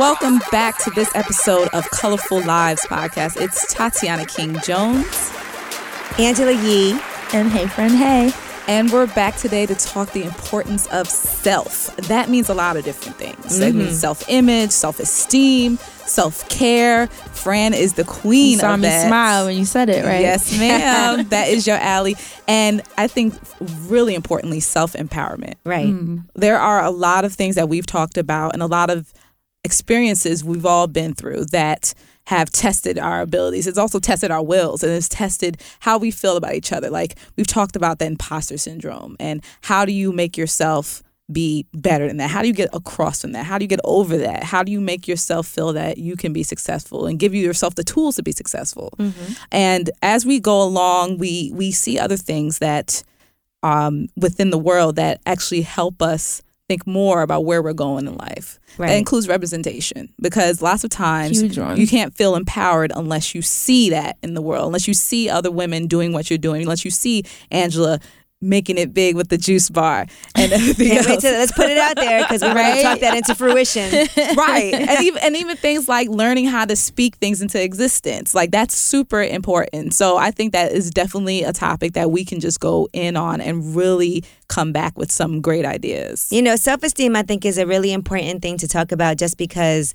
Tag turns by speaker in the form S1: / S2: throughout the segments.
S1: welcome back to this episode of Colorful Lives podcast. It's Tatiana King Jones,
S2: Angela Yee,
S3: and Hey Fran Hey.
S1: And we're back today to talk the importance of self. That means a lot of different things. Mm-hmm. That means self-image, self-esteem, self-care. Fran is the queen
S3: you saw
S1: of
S3: me
S1: that.
S3: smile when you said it, right?
S1: Yes, ma'am. that is your alley. And I think really importantly, self-empowerment.
S2: Right. Mm-hmm.
S1: There are a lot of things that we've talked about and a lot of experiences we've all been through that have tested our abilities. It's also tested our wills and it's tested how we feel about each other. Like we've talked about the imposter syndrome and how do you make yourself be better than that? How do you get across from that? How do you get over that? How do you make yourself feel that you can be successful and give yourself the tools to be successful? Mm-hmm. And as we go along, we we see other things that um, within the world that actually help us think more about where we're going in life. Right. That includes representation because lots of times you can't feel empowered unless you see that in the world, unless you see other women doing what you're doing, unless you see Angela making it big with the juice bar and everything else.
S2: Let's put it out there because we're right? going to talk that into fruition.
S1: right. And even, and even things like learning how to speak things into existence. Like that's super important. So I think that is definitely a topic that we can just go in on and really come back with some great ideas.
S2: You know, self-esteem I think is a really important thing to talk about just because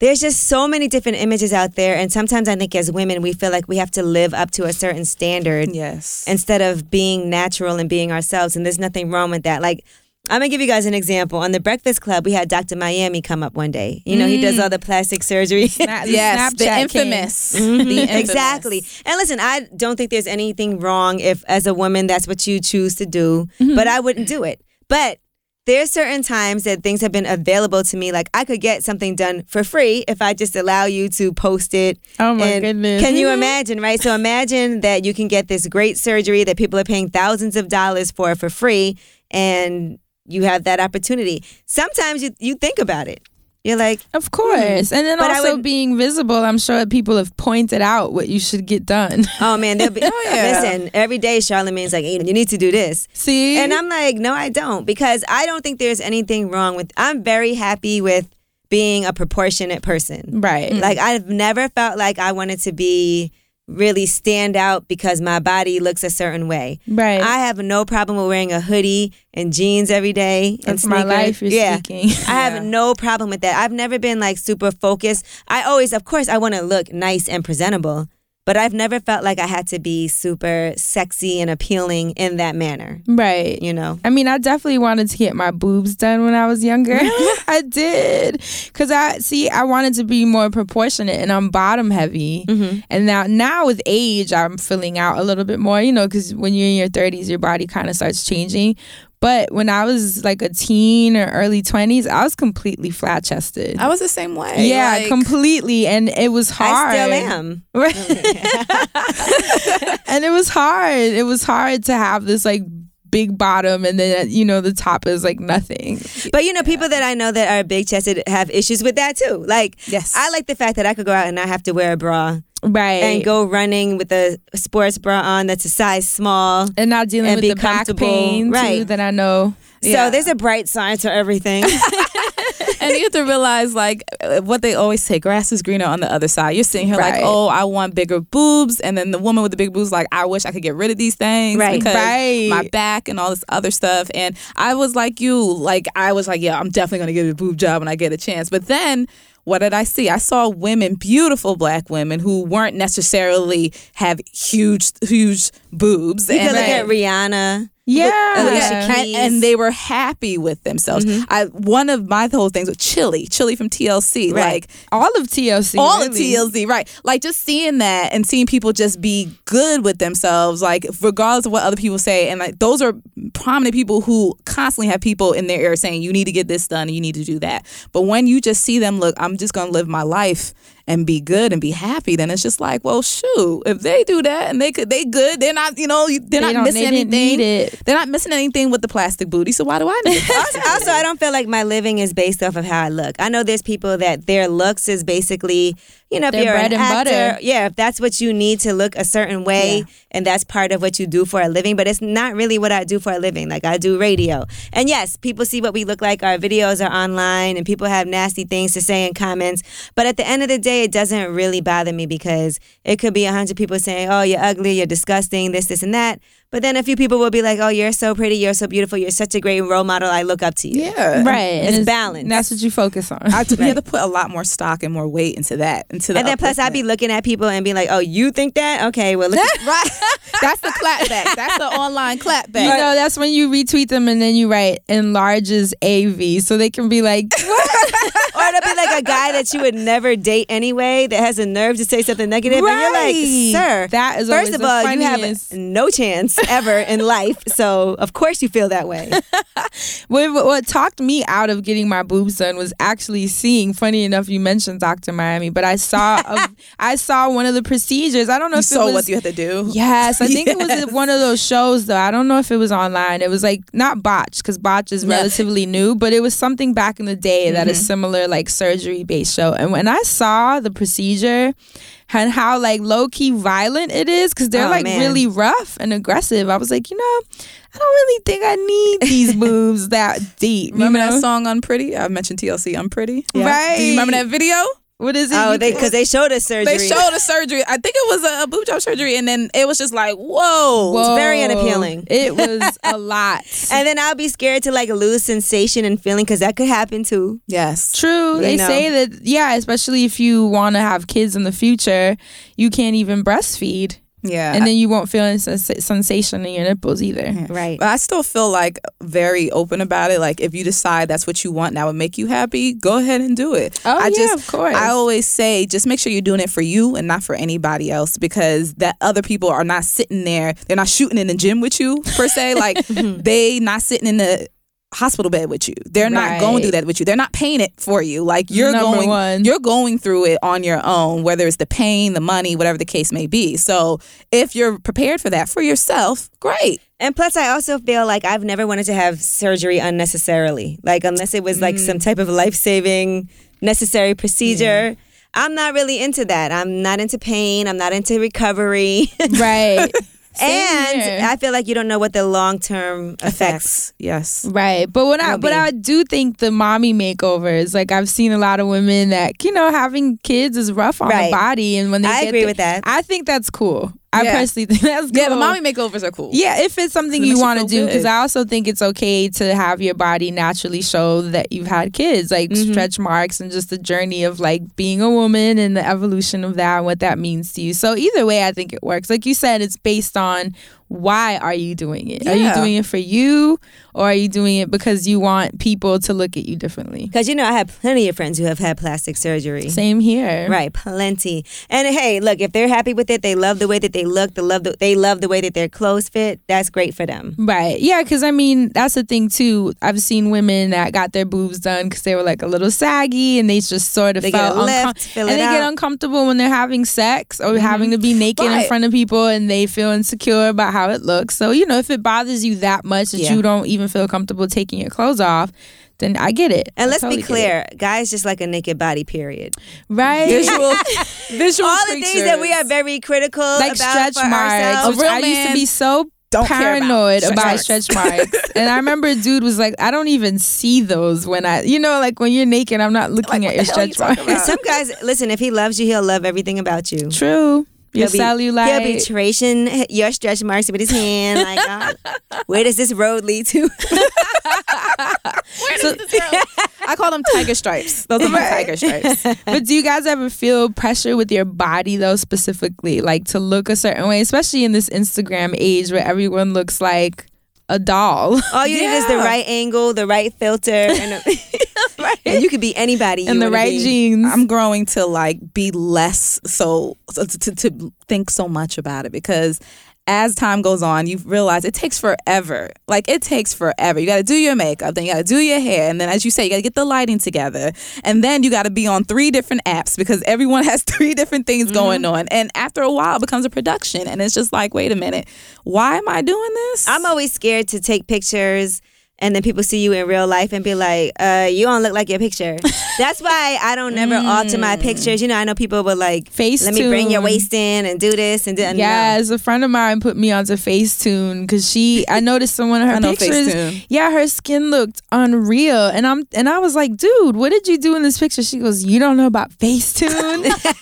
S2: there's just so many different images out there and sometimes i think as women we feel like we have to live up to a certain standard
S1: yes
S2: instead of being natural and being ourselves and there's nothing wrong with that like I'm gonna give you guys an example. On the Breakfast Club, we had Dr. Miami come up one day. You know, mm. he does all the plastic surgery.
S1: Sna- yes, the infamous. Mm-hmm. the infamous.
S2: Exactly. And listen, I don't think there's anything wrong if, as a woman, that's what you choose to do. Mm-hmm. But I wouldn't do it. But there's certain times that things have been available to me. Like I could get something done for free if I just allow you to post it.
S3: Oh my goodness.
S2: Can you mm-hmm. imagine, right? So imagine that you can get this great surgery that people are paying thousands of dollars for for free and you have that opportunity. Sometimes you you think about it. You're like,
S3: of course, hmm. and then also would, being visible. I'm sure people have pointed out what you should get done.
S2: Oh man, they'll be. oh, yeah. Listen, every day Charlamagne's like, you need to do this.
S3: See,
S2: and I'm like, no, I don't, because I don't think there's anything wrong with. I'm very happy with being a proportionate person.
S3: Right.
S2: Like I've never felt like I wanted to be really stand out because my body looks a certain way.
S3: Right.
S2: I have no problem with wearing a hoodie and jeans every day
S3: and
S2: That's my
S3: life. yeah. Speaking.
S2: I have no problem with that. I've never been like super focused. I always, of course, I want to look nice and presentable, but I've never felt like I had to be super sexy and appealing in that manner.
S3: Right.
S2: You know?
S3: I mean, I definitely wanted to get my boobs done when I was younger. I did. Because I, see, I wanted to be more proportionate and I'm bottom heavy. Mm-hmm. And now, now with age, I'm filling out a little bit more, you know, because when you're in your 30s, your body kind of starts changing. But when I was like a teen or early 20s, I was completely flat chested.
S1: I was the same way.
S3: Yeah, like, completely. And it was hard.
S2: I still am.
S3: and it was hard. It was hard to have this like big bottom and then you know the top is like nothing.
S2: But you know, yeah. people that I know that are big chested have issues with that too. Like,
S1: yes,
S2: I like the fact that I could go out and not have to wear a bra.
S3: Right.
S2: And go running with a sports bra on that's a size small.
S3: And not dealing and with the back pain right. too that I know.
S2: So yeah. there's a bright side to everything.
S1: and you have to realize, like, what they always say grass is greener on the other side. You're sitting here right. like, oh, I want bigger boobs. And then the woman with the big boobs, like, I wish I could get rid of these things.
S2: Right.
S1: Because
S3: right.
S1: my back and all this other stuff. And I was like you, like, I was like, yeah, I'm definitely going to get a boob job when I get a chance. But then, what did I see? I saw women, beautiful black women who weren't necessarily have huge, huge boobs.
S2: You and, can look at Rihanna.
S3: Yeah,
S1: yeah. And, and, they were happy with themselves. Mm-hmm. I one of my whole things with Chili, Chili from TLC,
S3: right.
S1: like
S3: all of TLC,
S1: all
S3: really.
S1: of TLC, right? Like just seeing that and seeing people just be good with themselves, like regardless of what other people say, and like those are prominent people who constantly have people in their ear saying you need to get this done, you need to do that. But when you just see them, look, I'm just gonna live my life and be good and be happy, then it's just like, well, shoot, if they do that and they could, they good. They're not, you know, they're they not missing anything. They're not missing anything with the plastic booty. So why do I need it?
S2: also, also, I don't feel like my living is based off of how I look. I know there's people that their looks is basically you know, if
S3: Their
S2: you're
S3: bread
S2: an
S3: and
S2: actor,
S3: butter.
S2: yeah, if that's what you need to look a certain way,
S1: Yeah.
S2: and that's part of what you do for a living, but it's not really what I do for a living. Like I do radio, and yes, people see what we look like. Our videos are online, and people have nasty things to say in comments. But at the end of the day, it doesn't really bother me because it could be a hundred people saying, "Oh, you're ugly, you're disgusting, this, this, and that." But then a few people will be like, "Oh, you're so pretty, you're so beautiful, you're such a great role model. I look up to you."
S1: Yeah.
S3: Right.
S2: It's
S3: and
S2: balanced.
S3: and That's what you focus on.
S1: I we have to put a lot more stock and more weight into that. Into the
S2: And then plus, I'd be looking at people and be like, "Oh, you think that? Okay, well, look."
S1: right. That's the clapback. That's the online clapback.
S3: you know, that's when you retweet them and then you write enlarges AV so they can be like,
S2: or it'll be like a guy that you would never date anyway that has a nerve to say something negative, and you're like, "Sir,
S3: That is
S2: first
S3: always
S2: of
S3: the
S2: all, you have no chance ever in life, so of course you feel that way."
S3: What, what- talked me out of getting my boobs done was actually seeing. Funny enough, you mentioned Dr. Miami, but I saw a, I saw one of the procedures. I don't know
S1: You
S3: if
S1: saw
S3: it was
S1: what you had to do.
S3: Yes, I think it was one of those shows though. I don't know if it was online. It was like not botch because botch is
S1: Yeah.
S3: relatively new, but it was something back in the day that
S1: Mm-hmm.
S3: is similar, like surgery based show. And when I saw the procedure and how like low key violent it is, because they're
S2: Oh,
S3: like
S2: man.
S3: really rough and aggressive, I was like, you know, I don't really think I need these moves that deep.
S1: Remember
S3: you know?
S1: that song "Unpretty"? I mentioned TLC "Unpretty."
S3: Right.
S1: Do you remember that video?
S3: What is it?
S2: oh, they because they showed us surgery.
S1: They showed a surgery. I think it was a, a boob job surgery, and then it was just like, whoa.
S3: Whoa.
S2: very unappealing.
S3: It was a lot.
S2: and then I'll be scared to like lose sensation and feeling because that could happen too.
S1: Yes.
S3: True.
S2: You
S3: They
S2: know.
S3: say that, yeah, especially if you want to have kids in the future, you can't even breastfeed.
S1: Yeah.
S3: And then you won't feel any sensation in your nipples either.
S2: Right.
S1: But I still feel like very open about it. Like if you decide that's what you want and that would make you happy, go ahead and do it.
S3: Oh,
S1: I
S3: yeah,
S1: just,
S3: of course.
S1: I always say just make sure you're doing it for you and not for anybody else because that other people are not sitting there. They're not shooting in the gym with you per se. Like they not sitting in the hospital bed with you. They're not going
S3: Right.
S1: through that with you. They're not paying it for you. Like you're
S3: Number
S1: going
S3: one.
S1: you're going through it on your own, whether it's the pain, the money, whatever the case may be. So if you're prepared for that for yourself, great.
S2: And plus, I also feel like I've never wanted to have surgery unnecessarily. Like, unless it was like some mm. type of life saving, necessary procedure. I'm not really into that. I'm not into pain. I'm not into recovery.
S3: Right. Same
S2: and
S3: here.
S2: I feel like you don't know what the long term effects.
S1: Yes.
S3: Right, but when I but. I do think the mommy makeovers, like I've seen a lot of women that you know having kids is rough on
S2: Right.
S3: the body, and when they
S2: I agree with that.
S3: I think that's cool. I
S1: Yeah.
S3: personally think that's cool.
S1: Yeah, the mommy makeovers are cool.
S3: Yeah, if it's something
S1: It
S3: you want to do, because. I also think it's okay to have your body naturally show that you've had kids, like
S1: Mm-hmm.
S3: stretch marks and just the journey of like being a woman and the evolution of that and what that means to you. So either way, I think it works. Like you said, it's based on why are you doing it? Are you doing it for you, or are you doing it because you want people to look at you differently?
S2: Because, you know, I have plenty of friends who have had plastic surgery.
S3: Same here.
S2: Right, plenty. And hey, look, if they're happy with it, they love the way that they look, they love the, they love the way that their clothes fit, that's great for them.
S3: Right. Yeah, because I mean, that's the thing too. I've seen women that got their boobs done because they were like a little saggy and they just sort of
S2: They
S3: felt
S2: a lift,
S3: uncom-
S2: fill
S3: and they get uncomfortable when they're having sex or having mm-hmm. to be naked in front of people and they feel insecure about how it looks. So, you know, if it bothers you that much that
S1: Yeah.
S3: you don't even feel comfortable taking your clothes off, then I get it.
S2: And
S3: I
S2: let's
S3: totally
S2: be clear, guys just like a naked body, period.
S3: Right?
S1: Visual, visual
S2: All the things that we are very critical
S3: like
S2: about
S3: stretch
S2: for
S3: marks.
S2: ourselves.
S1: A real
S3: I used to be so
S1: don't care about
S3: paranoid
S1: stretch
S3: about stretch marks. and I remember a dude was like, I don't even see those when I, you know, like when you're naked, I'm not looking
S1: Like,
S3: at your
S1: the you
S3: stretch marks.
S2: Some guys, listen, if he loves you, he'll love everything about you.
S3: True. Your
S2: He'll be,
S3: cellulite.
S2: He'll be tracing your stretch marks with his hand. Like, uh, where does this road lead to?
S1: Where does this go? I call them tiger stripes. Those are my tiger stripes.
S3: but do you guys ever feel pressure with your body though specifically like to look a certain way especially in this instagram age where everyone looks like a doll
S2: All you need is the right angle, the right filter, and, a, and you could be anybody.
S3: and the right
S2: be.
S3: jeans
S1: I'm growing to like be less so, so to, to, to think so much about it because as time goes on, you realize it takes forever. Like it takes forever. You got to do your makeup, then you got to do your hair, and then as you say, you got to get the lighting together, and then you got to be on three different apps because everyone has three different things mm-hmm. going on. And after a while, it becomes a production, and it's just like, wait a minute, why am I doing this?
S2: I'm always scared to take pictures and then people see you in real life and be like, uh, "You don't look like your picture." That's why I don't never alter my pictures. You know, I know people would like,
S3: Facetune.
S2: "Let me bring your waist in and do this and do." no.
S3: Yes, a friend of mine put me onto Facetune because she. I noticed someone of her
S1: I know
S3: pictures.
S1: Facetune.
S3: Yeah, her skin looked unreal, and I'm and I was like, dude, what did you do in this picture? She goes, you don't know about Facetune.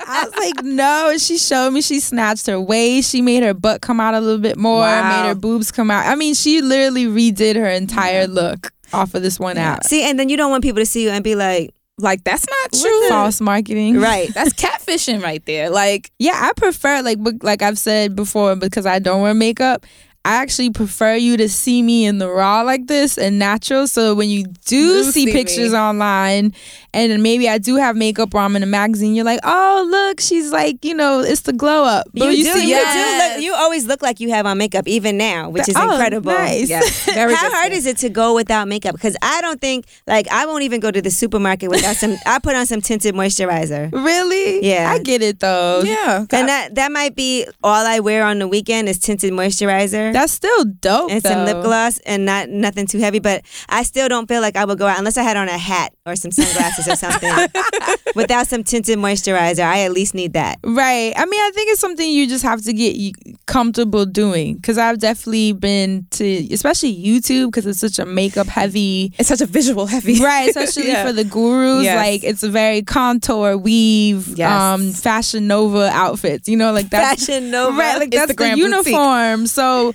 S3: I was like, no. And she showed me. She snatched her waist. She made her butt come out a little bit more.
S1: Wow.
S3: Made her boobs come out. I mean, she literally redid her entire look off of this one app.
S2: See, and then you don't want people to see you and be like,
S1: Like that's not true.
S3: False marketing.
S2: right.
S1: That's catfishing right there. Like
S3: Yeah, I prefer like like I've said before because I don't wear makeup. I actually prefer you to see me in the raw like this and natural. So when you do see,
S1: see
S3: pictures
S1: me.
S3: online, and maybe I do have makeup or I'm in a magazine, you're like, oh look, she's like, you know, it's the glow up.
S2: You,
S3: But
S2: do,
S3: see
S2: you do look. You always look like you have on makeup, even now, which is
S3: Oh,
S2: incredible.
S3: nice.
S1: very
S2: How hard is it to go without makeup? Because I don't think, like, I won't even go to the supermarket without some. I put on some tinted moisturizer,
S3: Really?
S2: Yeah.
S3: I get it though.
S1: Yeah,
S2: and that that might be all I wear on the weekend is tinted moisturizer.
S3: That's still dope.
S2: and some lip gloss and not nothing too heavy, but I still don't feel like I would go out unless I had on a hat or some sunglasses or something. Without some tinted moisturizer, I at least need that.
S3: Right. I mean, I think it's something you just have to get comfortable doing. Because I've definitely been to, especially YouTube, because it's such a makeup heavy.
S1: It's such a visual heavy.
S3: Right, especially
S1: Yeah.
S3: for the gurus,
S1: Yes.
S3: like it's a very contour, weave,
S1: Yes.
S3: um, Fashion Nova outfits. You know, like that's
S2: Fashion Nova.
S3: right, like that's the
S1: boutique.
S3: uniform. So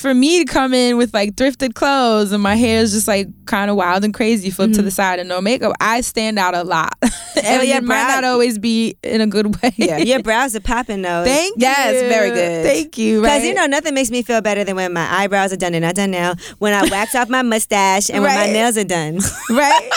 S3: for me to come in with like thrifted clothes and my hair is just like kind of wild and crazy, flipped
S1: Mm-hmm.
S3: to the side and no makeup, I stand out a lot. and it might
S2: brow-
S3: not always be in a good way.
S1: Yeah.
S2: Your brows are popping though.
S3: Thank
S1: Yes,
S3: you.
S1: very good.
S3: Thank you.
S2: Because
S3: Right?
S2: you know nothing makes me feel better than when my eyebrows are done. They're not done now. When I wax off my mustache and when my nails are done.
S3: right?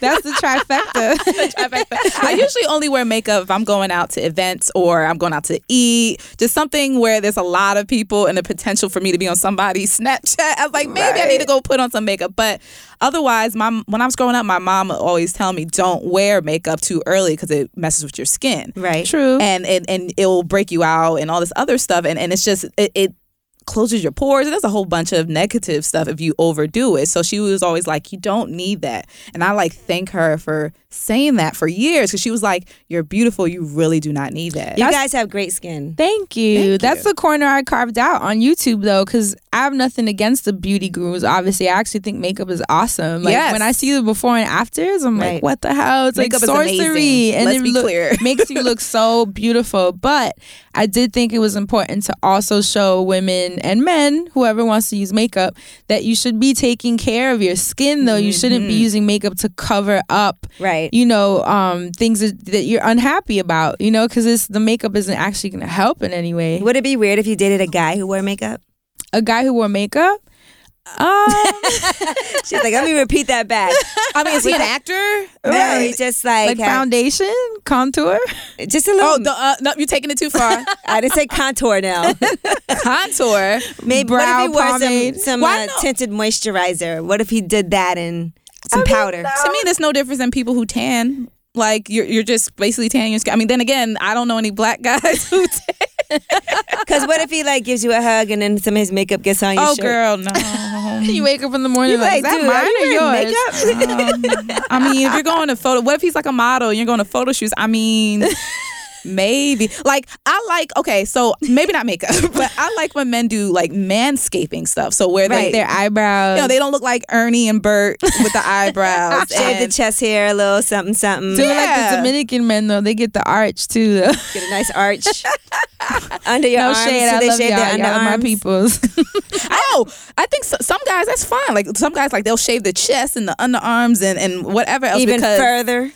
S3: That's the trifecta. the trifecta.
S1: I usually only wear makeup if I'm going out to events or I'm going out to eat. Just something where there's a lot of people and the potential for me to be on somebody's Snapchat. I was like, maybe I need to go put on some makeup. But otherwise, my when I was growing up, my mom would always tell me don't wear makeup too early because it messes with your skin.
S2: Right.
S3: True.
S1: And, and and it will break you out and all this other stuff. And and it's just it, it closes your pores. And there's a whole bunch of negative stuff if you overdo it. So she was always like, you don't need that. And I like thank her for saying that for years because she was like, you're beautiful. You really do not need that.
S2: You guys have great skin.
S3: Thank you.
S1: Thank
S3: That's
S1: you.
S3: the corner I carved out on YouTube though, because I have nothing against the beauty gurus. Obviously, I actually think makeup is awesome. Like
S1: Yes.
S3: when I see the before and afters, I'm
S2: Right.
S3: like, what the hell? It's
S1: Makeup is
S3: like sorcery,
S1: amazing.
S3: and
S1: Let's
S3: it
S1: be
S3: look-
S1: clear.
S3: makes you look so beautiful. But I did think it was important to also show women and men, whoever wants to use makeup, that you should be taking care of your skin. Though you shouldn't
S1: Mm-hmm.
S3: be using makeup to cover up
S2: Right.
S3: you know, um, things that, that you're unhappy about, you know, because the makeup isn't actually going to help in any way.
S2: Would it be weird if you dated a guy who wore makeup?
S3: A guy who wore makeup, um,
S2: She's like, let me repeat that back.
S1: I mean, is he an actor?
S2: No,
S3: Right.
S2: he's just like,
S3: like
S2: had-
S3: foundation, contour.
S2: just a little.
S1: Oh, the, uh, no, you're taking it too far.
S2: I didn't say contour now.
S1: Contour.
S2: Maybe
S3: Brow
S2: what if he wore
S3: pomade.
S2: some, some uh, tinted moisturizer? What if he did that and some powder?
S1: To me, there's no difference than people who tan. Like you're you're just basically tanning your skin. I mean, then again, I don't know any black guys who tan.
S2: Because what if he like gives you a hug and then some of his makeup gets on your
S1: Oh,
S2: shirt?
S1: girl, no.
S3: you wake up in the morning
S2: You
S3: like,
S2: like,
S3: is
S2: dude,
S3: that
S2: are
S3: mine
S2: you
S3: or yours?
S2: makeup?
S1: Um, I mean, if you're going to photo, what if he's like a model and you're going to photo shoots? I mean, maybe. Like, I like, okay, so maybe not makeup, but I like when men do like manscaping stuff. So where
S3: Like
S1: they,
S3: their eyebrows.
S1: you know, they don't look like Ernie and Bert with the eyebrows.
S2: Shave the chest hair a little something something.
S3: Do like the Dominican men though, they get the arch too. Though.
S2: Get a nice arch under your
S3: no
S2: arms.
S3: shade,
S2: so
S3: I
S2: they
S3: love
S2: shave
S3: y'all.
S2: their
S3: Y'all my peoples.
S1: Oh, I think so, some guys that's fine. Like some guys, like they'll shave the chest and the underarms and, and whatever else.
S2: Even
S1: because
S2: further,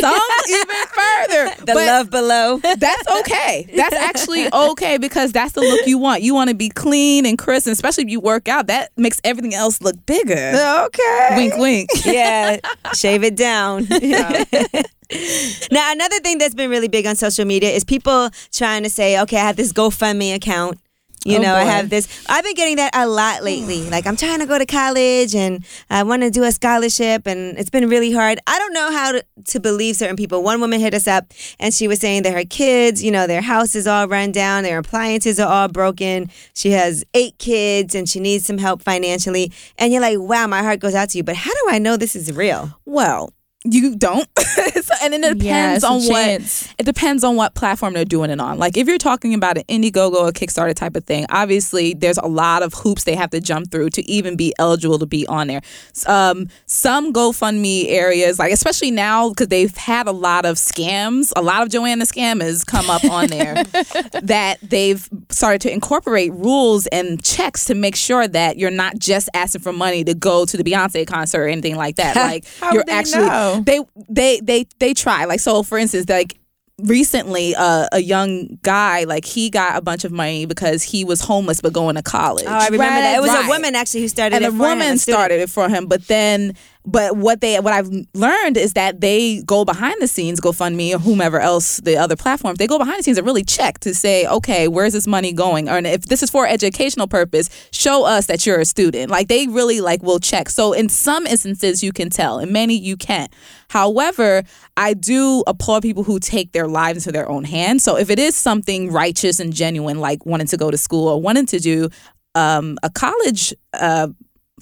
S1: Some even further.
S2: the
S1: but
S2: love below.
S1: That's okay. That's actually okay because that's the look you want. You want to be clean and crisp, and especially if you work out. That makes everything else look bigger.
S3: okay.
S1: Wink, wink.
S2: yeah, shave it down. now, another thing that's been really big on social media is people trying to say, okay, I have this GoFundMe account You
S3: Oh,
S2: know, I have this. I've been getting that a lot lately. Like, I'm trying to go to college and I want to do a scholarship, and it's been really hard. I don't know how to, to believe certain people. One woman hit us up and she was saying that her kids, you know, their house is all run down, their appliances are all broken. She has eight kids and she needs some help financially. And you're like, wow, my heart goes out to you. But how do I know this is real?
S1: Well, you don't. So- and then it depends
S3: Yeah,
S1: on what
S3: chance.
S1: it depends on what platform they're doing it on. Like if you're talking about an Indiegogo or Kickstarter type of thing, obviously there's a lot of hoops they have to jump through to even be eligible to be on there. Um, some GoFundMe areas, like especially now because they've had a lot of scams, a lot of Joanna scammers come up on there that they've started to incorporate rules and checks to make sure that you're not just asking for money to go to the Beyonce concert or anything like that. Like you're actually
S3: know?
S1: They they they they try like so for instance like recently uh, a young guy like he got a bunch of money because he was homeless but going to college
S2: Oh, I remember
S3: Right,
S2: that. It was
S1: right.
S2: a woman actually who started
S1: and
S2: it
S1: a
S2: for him,
S1: woman
S2: a
S1: started it for him but then but what they what I've learned is that they go behind the scenes GoFundMe or whomever else the other platforms they go behind the scenes and really check to say okay where's this money going? Or if this is for educational purpose show us that you're a student. Like they really like will check. So in some instances you can tell. In many you can't. However I do applaud people who take their lives into their own hands. So if it is something righteous and genuine like wanting to go to school or wanting to do um, a college uh,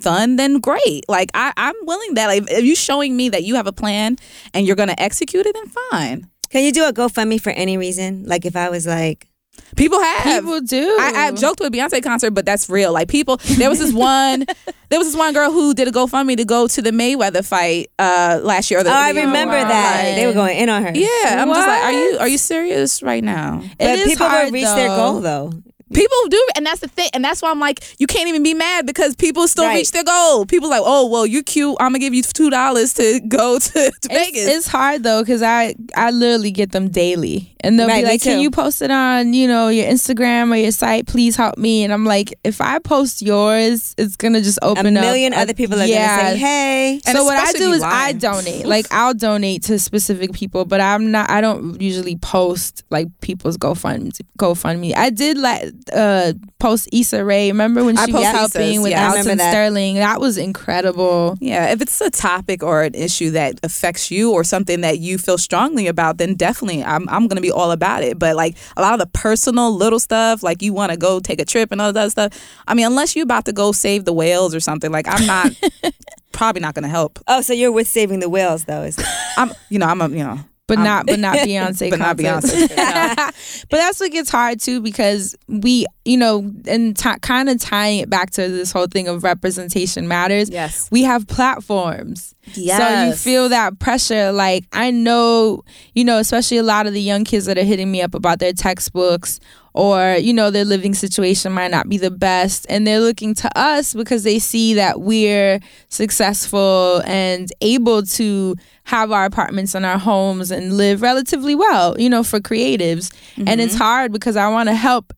S1: fund, then great. Like I, I'm willing that. Like, if you showing me that you have a plan and you're gonna execute it, then fine.
S2: Can you do a GoFundMe for any reason? Like if I was like,
S1: People have.
S3: People do.
S1: I, I joked with Beyonce concert, but that's real. Like people, there was this one, there was this one girl who did a GoFundMe to go to the Mayweather fight uh, last year. Or the,
S2: oh, I
S1: the-
S2: remember
S3: wow.
S2: that they were going in on her.
S1: Yeah, I'm just like, are you are you serious right now?
S3: It
S2: but
S3: is
S2: people
S3: hard,
S2: will reach their goal though.
S1: People do, and that's the thing, and that's why I'm like, you can't even be mad because people still
S2: Right.
S1: reach their goal. People like, oh well, you're cute. I'm gonna give you two dollars to go to, to
S3: It's,
S1: Vegas.
S3: it's hard though because I I literally get them daily, and they'll
S2: Right,
S3: be like, "Can you post it on you know your Instagram or your site? Please help me." And I'm like, if I post yours, it's gonna just open up a
S2: million
S3: a-
S2: other people are
S3: yeah.
S2: gonna say, "Hey."
S1: And
S3: so what I do is I donate. Like I'll donate to specific people, but I'm not. I don't usually post like people's GoFund GoFundMe. I did like uh, post Issa Rae. Remember when
S1: I
S3: she was
S1: post
S3: helping
S1: Issa's,
S3: with
S1: yeah.
S2: I
S3: Alton
S2: that.
S3: Sterling? That was incredible.
S1: Yeah, if it's a topic or an issue that affects you or something that you feel strongly about, then definitely I'm I'm gonna be all about it. But like a lot of the personal little stuff, like you want to go take a trip and all that stuff. I mean, unless you're about to go save the whales or something, like I'm not probably not gonna help.
S2: Oh, so you're with saving the whales though? Is it?
S1: I'm you know I'm a you know
S3: But
S1: I'm-
S3: not, but not Beyonce.
S1: but not. Beyonce.
S3: but that's what gets hard too because we, you know, and t- kind of tying it back to this whole thing of representation matters.
S1: Yes.
S3: we have platforms. So you feel that pressure. Like I know, you know, especially a lot of the young kids that are hitting me up about their textbooks or, you know, their living situation might not be the best. And they're looking to us because they see that we're successful and able to have our apartments and our homes and live relatively well, you know, for creatives. And it's mm-hmm. hard because I want to help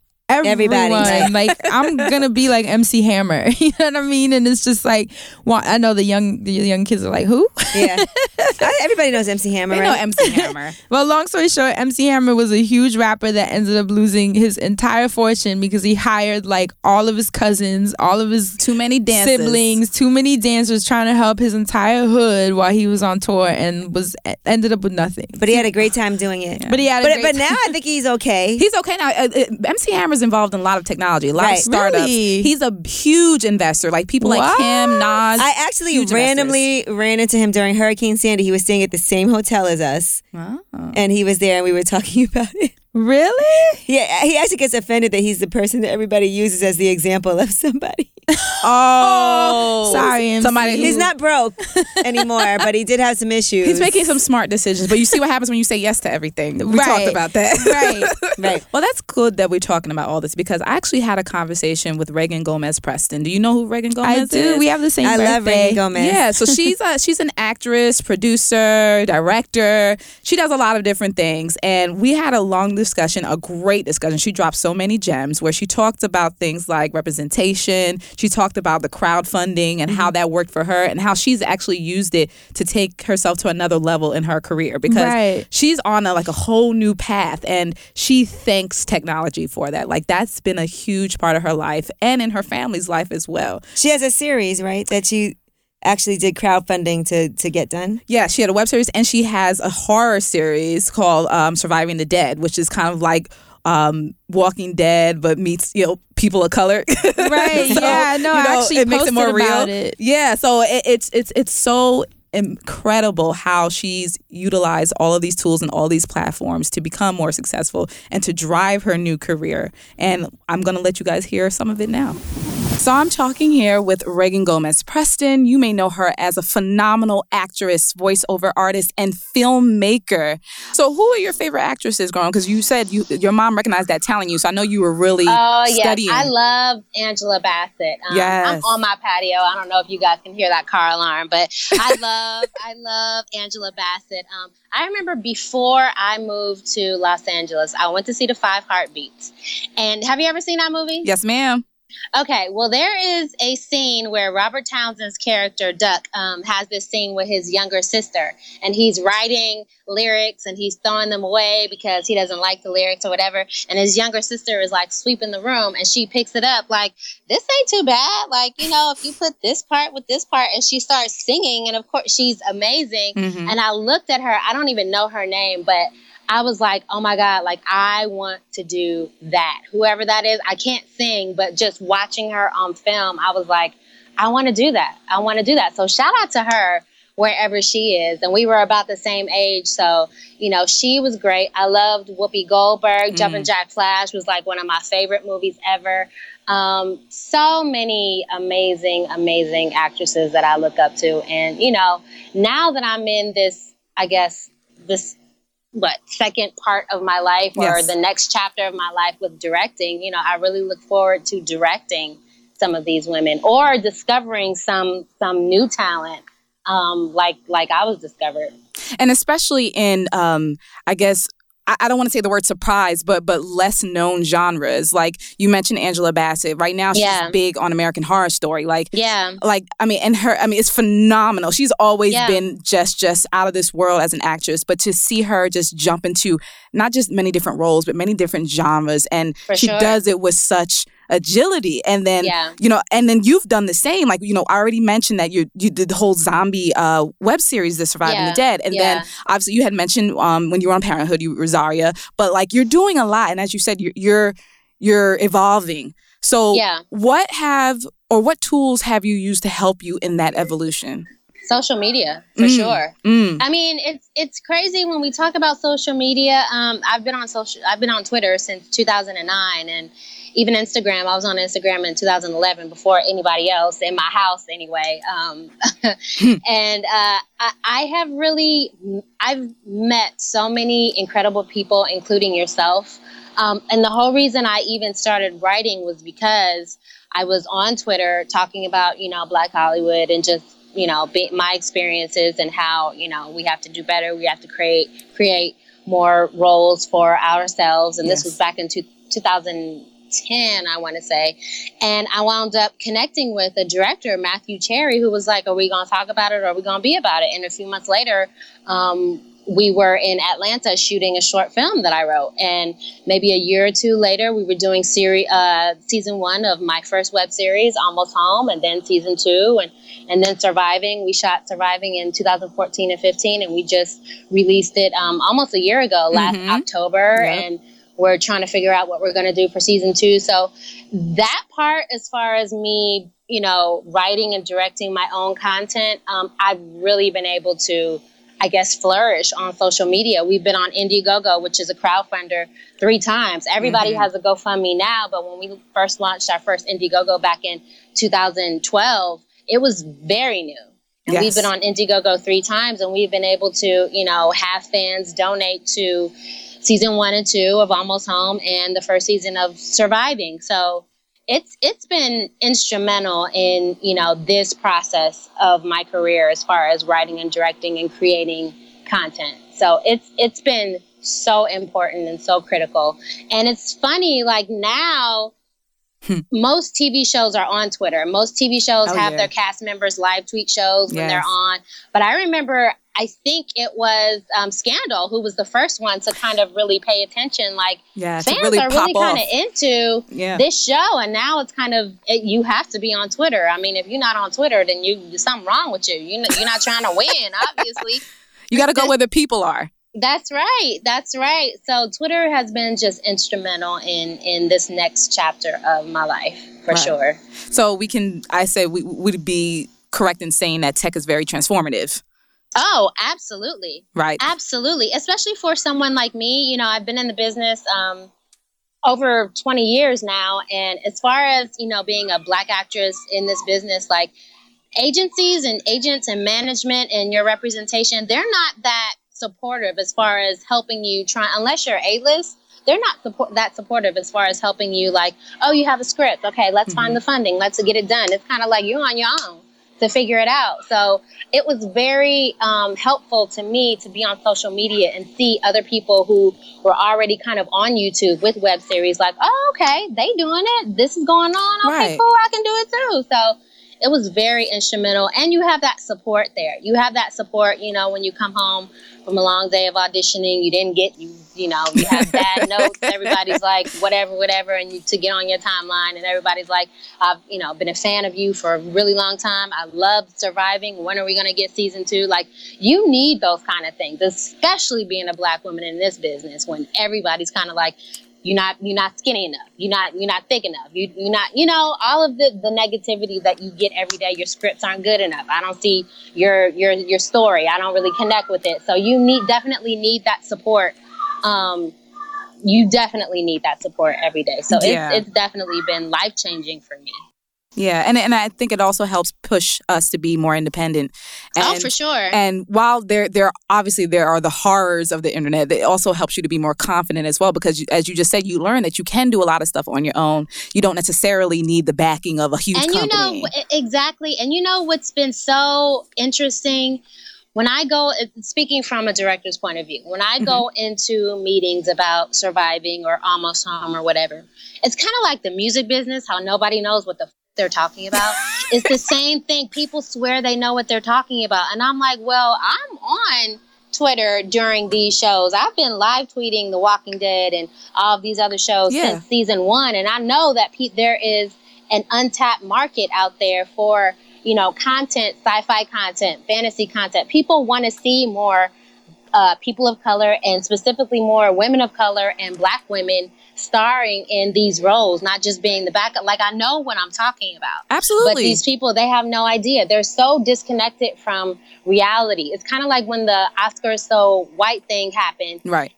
S2: Everybody.
S3: everyone. like I'm gonna be like MC Hammer. You know what I mean? And it's just like, wa- I know the young the young kids are like, who?
S2: Yeah. I- Everybody knows MC Hammer,
S1: They know? MC Hammer.
S3: Well, long story short, MC Hammer was a huge rapper that ended up losing his entire fortune because he hired like all of his cousins, all of his
S1: Too many dances.
S3: siblings, too many dancers trying to help his entire hood while he was on tour and was ended up with nothing.
S2: but he had a great time doing it.
S3: But he had a
S2: But,
S3: great
S2: but now I think he's okay.
S1: He's okay now. Uh, uh, MC Hammer's involved in a lot of technology, a lot
S2: Right.
S1: of startups.
S3: Really?
S1: He's a huge investor. Like people like
S3: What?
S1: him, Nas.
S2: I actually randomly ran into him during Hurricane Sandy. He was staying at the same hotel as us,
S1: Oh.
S2: and he was there, and we were talking about it.
S3: Really?
S2: Yeah, he actually gets offended that he's the person that everybody uses as the example of somebody.
S1: Oh, oh,
S3: Sorry, MC.
S1: somebody.
S2: He's not broke anymore, but he did have some issues.
S1: He's making some smart decisions, but you see what happens when you say yes to everything. We
S3: Right.
S1: talked about that.
S3: Right.
S2: right.
S1: Well, that's good that we're talking about all this because I actually had a conversation with Reagan Gomez Preston. Do you know who Reagan Gomez is?
S3: I
S1: is?
S3: do. We have the same
S2: I
S3: birthday.
S2: love Reagan Gomez.
S1: Yeah, so she's a, she's an actress, producer, director. She does a lot of different things, and we had a long discussion, a great discussion. She dropped so many gems where she talked about things like representation. She talked about the crowdfunding and mm-hmm. how that worked for her and how she's actually used it to take herself to another level in her career because right. she's on a, like a whole new path and she thanks technology for that. Like that's been a huge part of her life and in her family's life as well.
S2: She has a series, right? That she actually did crowdfunding to to get done?
S1: Yeah, she had a web series and she has a horror series called um, Surviving the Dead, which is kind of like um, Walking Dead, but meets you know people of color.
S3: right. so, yeah. No. You know, actually it makes it more real. It.
S1: Yeah. So it, it's it's it's so incredible how she's utilized all of these tools and all these platforms to become more successful and to drive her new career. And I'm going to let you guys hear some of it now. So I'm talking here with Reagan Gomez Preston. You may know her as a phenomenal actress, voiceover artist, and filmmaker. So who are your favorite actresses growing? Because you said you your mom recognized that talent you. So I know you were really oh studying.
S4: I love Angela Bassett. Um, yes. I'm on my patio. I don't know if you guys can hear that car alarm, but I love I love Angela Bassett. Um, I remember before I moved to Los Angeles, I went to see the Five Heartbeats. And have you ever seen that movie?
S1: Yes, ma'am.
S4: Okay, well, there is a scene where Robert Townsend's character, Duck, um, has this scene with his younger sister, and he's writing lyrics and he's throwing them away because he doesn't like the lyrics or whatever. And his younger sister is like sweeping the room, and she picks it up, like, this ain't too bad. Like, you know, if you put this part with this part, and she starts singing, and of course, she's amazing. Mm-hmm. And I looked at her, I don't even know her name, but I was like, oh my God, like I want to do that. Whoever that is, I can't sing, but just watching her on film, I was like, I want to do that. I want to do that. So shout out to her wherever she is. And we were about the same age. So, you know, she was great. I loved Whoopi Goldberg. Mm. Jumpin' Jack Flash was like one of my favorite movies ever. Um, so many amazing, amazing actresses that I look up to. And, you know, now that I'm in this, I guess, this what second part of my life or yes. the next chapter of my life with directing you know i really look forward to directing some of these women or discovering some some new talent um, like like i was discovered
S1: and especially in um, i guess I, don't want to say the word surprise, but but less known genres. Like you mentioned Angela Bassett. Right now she's yeah. big on American Horror Story. Like
S4: yeah,
S1: like I mean, and her I mean it's phenomenal. She's always yeah. been just just out of this world as an actress. But to see her just jump into not just many different roles, but many different genres, and For she sure. does it with such agility and then yeah. you know and then you've done the same like you know i already mentioned that you you did the whole zombie uh web series the surviving yeah. the dead and yeah. then obviously you had mentioned um when you were on parenthood you rosaria but like you're doing a lot and as you said you're you're, you're evolving so yeah. what have or what tools have you used to help you in that evolution
S4: social media for mm, sure. Mm. I mean, it's it's crazy when we talk about social media. Um, I've been on social, I've been on Twitter since 2009, and even Instagram. I was on Instagram in 2011 before anybody else in my house, anyway. Um, and uh, I, I have really, I've met so many incredible people, including yourself. Um, and the whole reason I even started writing was because I was on Twitter talking about, you know, Black Hollywood and just, you know, be, my experiences and how, you know, we have to do better. We have to create create more roles for ourselves. And yes. this was back in two, 2000. 10, I want to say. And I wound up connecting with a director, Matthew Cherry, who was like, Are we going to talk about it or are we going to be about it? And a few months later, um, we were in Atlanta shooting a short film that I wrote. And maybe a year or two later, we were doing series, uh, season one of my first web series, Almost Home, and then season two, and, and then Surviving. We shot Surviving in 2014 and 15, and we just released it um, almost a year ago, last mm-hmm. October. Yep. And we're trying to figure out what we're going to do for season two. So that part, as far as me, you know, writing and directing my own content, um, I've really been able to, I guess, flourish on social media. We've been on Indiegogo, which is a crowdfunder, three times. Everybody mm-hmm. has a GoFundMe now, but when we first launched our first Indiegogo back in 2012, it was very new. And yes. we've been on Indiegogo three times, and we've been able to, you know, have fans donate to season one and two of Almost Home and the first season of Surviving. So it's it's been instrumental in you know this process of my career as far as writing and directing and creating content. So it's it's been so important and so critical. And it's funny, like now,
S1: Hmm.
S4: most TV shows are on Twitter. Most TV shows
S1: Oh,
S4: have
S1: yeah.
S4: their cast members live tweet shows when they're on. But I remember, I think it was um, Scandal who was the first one to kind of really pay attention. Like,
S1: Yeah,
S4: fans
S1: really
S4: are really kind of into
S1: Yeah.
S4: this show and now it's kind of it, you have to be on twitter i mean if you're not on twitter then you there's something wrong with you you you're not trying to win obviously
S1: You got to go where the people are.
S4: that's right that's right so twitter has been just instrumental in in this next chapter of my life for
S1: Right.
S4: sure
S1: So we can, I say, we would be correct in saying that tech is very transformative,
S4: oh absolutely
S1: right?
S4: Absolutely, especially for someone like me. You know, I've been in the business um, over 20 years now, and as far as you know, being a black actress in this business, like agencies and agents and management and your representation, they're not that supportive as far as helping you try unless you're a list. They're not support that supportive as far as helping you. Like, oh, you have a script. Okay, let's find the funding. Let's get it done. It's kind of like you're on your own to figure it out. So it was very um, helpful to me to be on social media and see other people who were already kind of on YouTube with web series, like, oh, okay, they doing it. This is going on. Okay,
S1: Right.
S4: cool. I can do it too. So it was very instrumental. And you have that support there. You have that support, you know, when you come home from a long day of auditioning, you didn't get, you, you know, you have bad notes. Everybody's like, whatever, whatever. And you to get on your timeline and everybody's like, I've, you know, been a fan of you for a really long time. I love surviving. When are we going to get season two? Like, you need those kind of things, especially being a black woman in this business when everybody's kind of like, you're not you're not skinny enough. You're not you're not thick enough. You you're not you know all of the the negativity that you get every day. Your scripts aren't good enough. I don't see your your your story. I don't really connect with it. So you need definitely need that support. Um, you definitely need that support every day. So
S1: Yeah.
S4: it's it's definitely been life changing for me.
S1: Yeah, and and I think it also helps push us to be more independent. Oh, and,
S4: oh, for sure.
S1: And while there there obviously there are the horrors of the internet, it also helps you to be more confident as well because you, as you just said, you learn that you can do a lot of stuff on your own. You don't necessarily need the backing of a huge
S4: and you
S1: company.
S4: know exactly and you know what's been so interesting when i go eh, speaking from a director's point of view when i go mm-hmm. into meetings about surviving or almost home or whatever it's kind of like the music business how nobody knows what the they're talking about it's the same thing people swear they know what they're talking about and i'm like well i'm on Twitter during these shows. I've been live tweeting The Walking Dead and all of these other shows
S1: Yeah.
S4: since season one, and I know that pe- there is an untapped market out there for you know content, sci-fi content, fantasy content. People want to see more uh, people of color and specifically more women of color and Black women starring in these roles, not just being the backup. Like I know what I'm talking about.
S1: Absolutely.
S4: But these people, they have no idea. They're so disconnected from reality. It's kind of like when the Oscar so white thing happened
S1: right.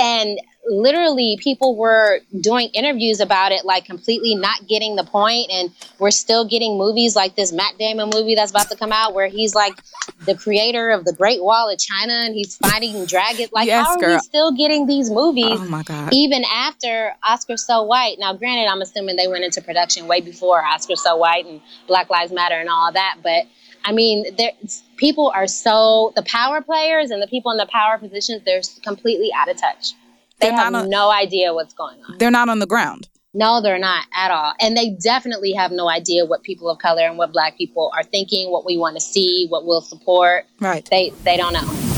S4: And literally people were doing interviews about it like completely not getting the point and we're still getting movies like this Matt Damon movie that's about to come out where he's like the creator of the Great Wall of China and he's fighting dragons like
S1: Yes,
S4: how are
S1: girl.
S4: we still getting these movies
S1: Oh my God.
S4: even after Oscar So White. Now, granted, I'm assuming they went into production way before Oscar So White and Black Lives Matter and all that. But I mean, there, people are so the power players and the people in the power positions. They're completely out of touch. They
S1: They're
S4: have
S1: on-
S4: no idea what's going on.
S1: They're not on the ground.
S4: No, they're not at all. And they definitely have no idea what people of color and what black people are thinking, what we want to see, what we'll support.
S1: Right.
S4: They they don't know.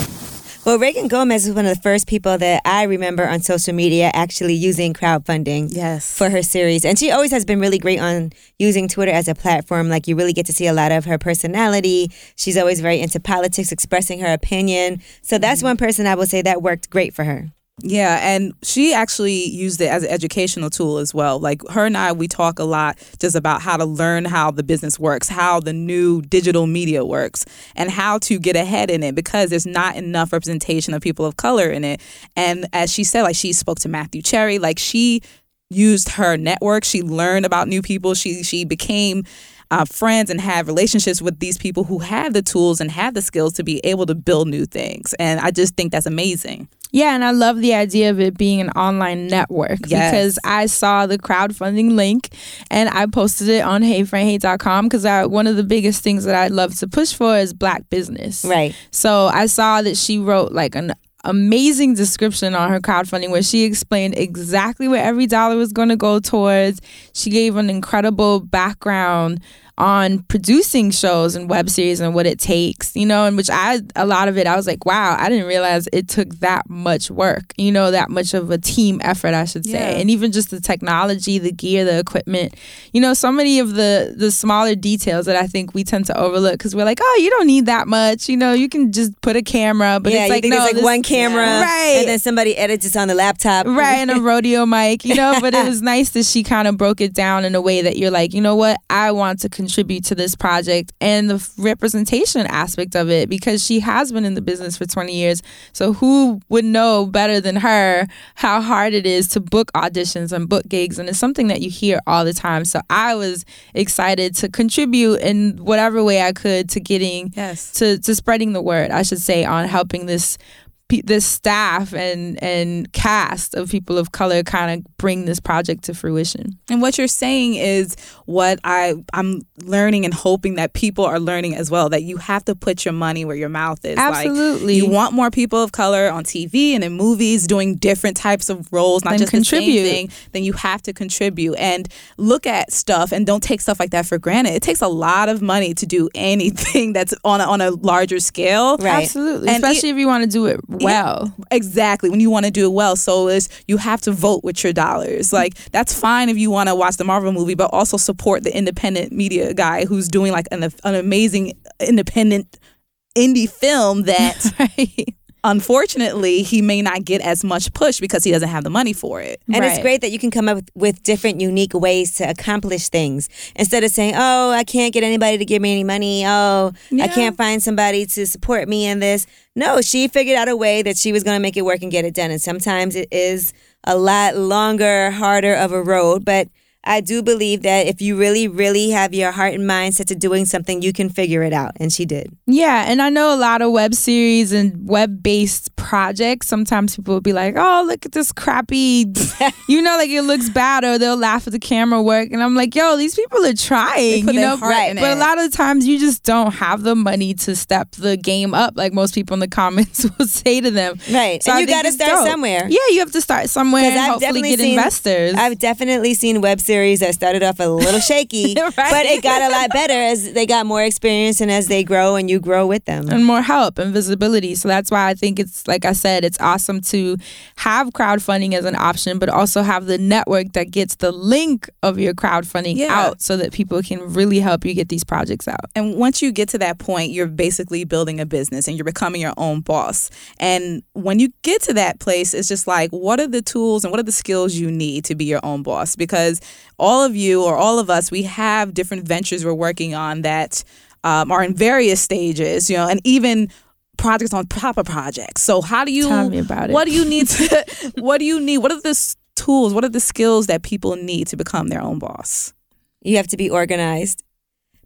S2: Well, Reagan Gomez was one of the first people that I remember on social media actually using crowdfunding
S1: Yes.
S2: for her series. And she always has been really great on using Twitter as a platform. Like, you really get to see a lot of her personality. She's always very into politics, expressing her opinion. So, that's mm-hmm. one person I would say that worked great for her.
S1: Yeah, and she actually used it as an educational tool as well. Like her and I, we talk a lot just about how to learn how the business works, how the new digital media works, and how to get ahead in it because there's not enough representation of people of color in it. And as she said, like she spoke to Matthew Cherry, like she used her network. She learned about new people. She she became uh, friends and have relationships with these people who have the tools and have the skills to be able to build new things. And I just think that's amazing.
S3: Yeah, and I love the idea of it being an online network
S1: Yes.
S3: because I saw the crowdfunding link and I posted it on heyfranhey.com because I, one of the biggest things that I'd love to push for is black business.
S2: Right.
S3: So I saw that she wrote like an amazing description on her crowdfunding where she explained exactly where every dollar was going to go towards. She gave an incredible background on producing shows and web series and what it takes, you know, and which I, a lot of it, I was like, wow, I didn't realize it took that much work, you know, that much of a team effort, I should say.
S1: Yeah.
S3: And even just the technology, the gear, the equipment, you know, so many of the, the smaller details that I think we tend to overlook because we're like, oh, you don't need that much, you know, you can just put a camera, but
S2: yeah,
S3: it's like, no,
S2: there's like
S3: this-
S2: one camera,
S3: Right.
S2: and then somebody edits it on the laptop,
S3: right and a rodeo mic you know but it was nice that she kind of broke it down in a way that you're like you know what i want to contribute to this project and the representation aspect of it because she has been in the business for 20 years. So who would know better than her how hard it is to book auditions and book gigs? And it's something that you hear all the time. So i was excited to contribute in whatever way i could to getting
S1: Yes.
S3: to, to spreading the word i should say on helping this this staff and and cast of people of color kind of bring this project to fruition.
S1: And what you're saying is what I I'm learning and hoping that people are learning as well that you have to put your money where your mouth is.
S3: Absolutely.
S1: Like, you want more people of color on TV and in movies doing different types of roles, not
S3: Then
S1: just
S3: contribute.
S1: the same thing. Then you have to contribute and look at stuff and don't take stuff like that for granted. It takes a lot of money to do anything that's on a, on a larger scale.
S2: Right.
S3: Absolutely,
S1: And
S3: especially if you want to do it well.
S1: Exactly. When you want to do it well. So is you have to vote with your dollars. Like that's fine if you want to watch the Marvel movie, but also support the independent media guy who's doing like an, an amazing independent indie film that
S3: Right.
S1: Unfortunately he may not get as much push because he doesn't have the money for it.
S2: And it's great that you can come up with, with different, unique ways to accomplish things instead of saying, "Oh, I can't get anybody to give me any money. Oh, I can't find somebody to support me in this." No, she figured out a way that she was going to make it work and get it done. And sometimes it is a lot longer, harder of a road, but I do believe that if you really, really have your heart and mind set to doing something, you can figure it out. And she did.
S3: Yeah, and I know a lot of web series and web based projects. Sometimes people will be like, "Oh, look at this crappy," you know, like it looks bad, or they'll laugh at the camera work, and I'm like, "Yo, these people are trying," you know.
S1: in
S3: but a lot of times, you just don't have the money to step the game up, like most people in the comments will say to them.
S2: Right.
S3: So
S2: and
S3: I
S2: you got to start
S3: dope.
S2: somewhere.
S3: Yeah, you have to start somewhere and
S2: I've
S3: hopefully get
S2: seen-
S3: investors.
S2: I've definitely seen web series that started off a little shaky,
S3: Right.
S2: but it got a lot better as they got more experience and as they grow and you grow with them.
S3: and more help and visibility. So that's why I think it's like I said, it's awesome to have crowdfunding as an option, but also have the network that gets the link of your crowdfunding
S1: Yeah.
S3: out so that people can really help you get these projects out.
S1: And once you get to that point, you're basically building a business and you're becoming your own boss. And when you get to that place, it's just like, what are the tools and what are the skills you need to be your own boss? Because all of you or all of us, we have different ventures we're working on that um, are in various stages, you know, and even projects on top of projects. So how do you
S3: Tell me about it.
S1: what do you need to what do you need? What are the tools? What are the skills that people need to become their own boss?
S2: You have to be organized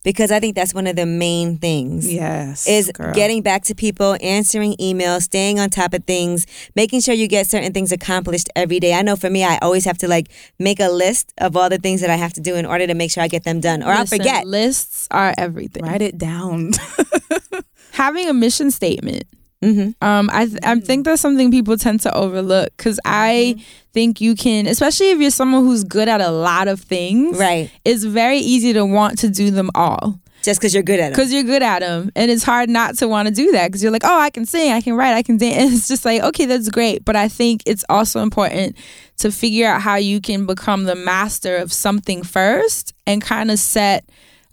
S2: because I think that's one of the main things.
S1: Yes.
S2: Is
S1: girl.
S2: getting back to people, answering emails, staying on top of things, making sure you get certain things accomplished every day. I know for me, I always have to like make a list of all the things that I have to do in order to make sure I get them done, or I'll forget.
S3: Lists are everything.
S1: write it down.
S3: Having a mission statement.
S2: Hmm
S3: Um, I th- I think that's something people tend to overlook because I think you can, especially if you're someone who's good at a lot of things.
S2: Right.
S3: It's very easy to want to do them all.
S2: Just because you're good at it.
S3: because you're good at them and it's hard not to want to do that because you're like oh i can sing i can write i can dance and it's just like okay that's great but i think it's also important to figure out how you can become the master of something first and kind of set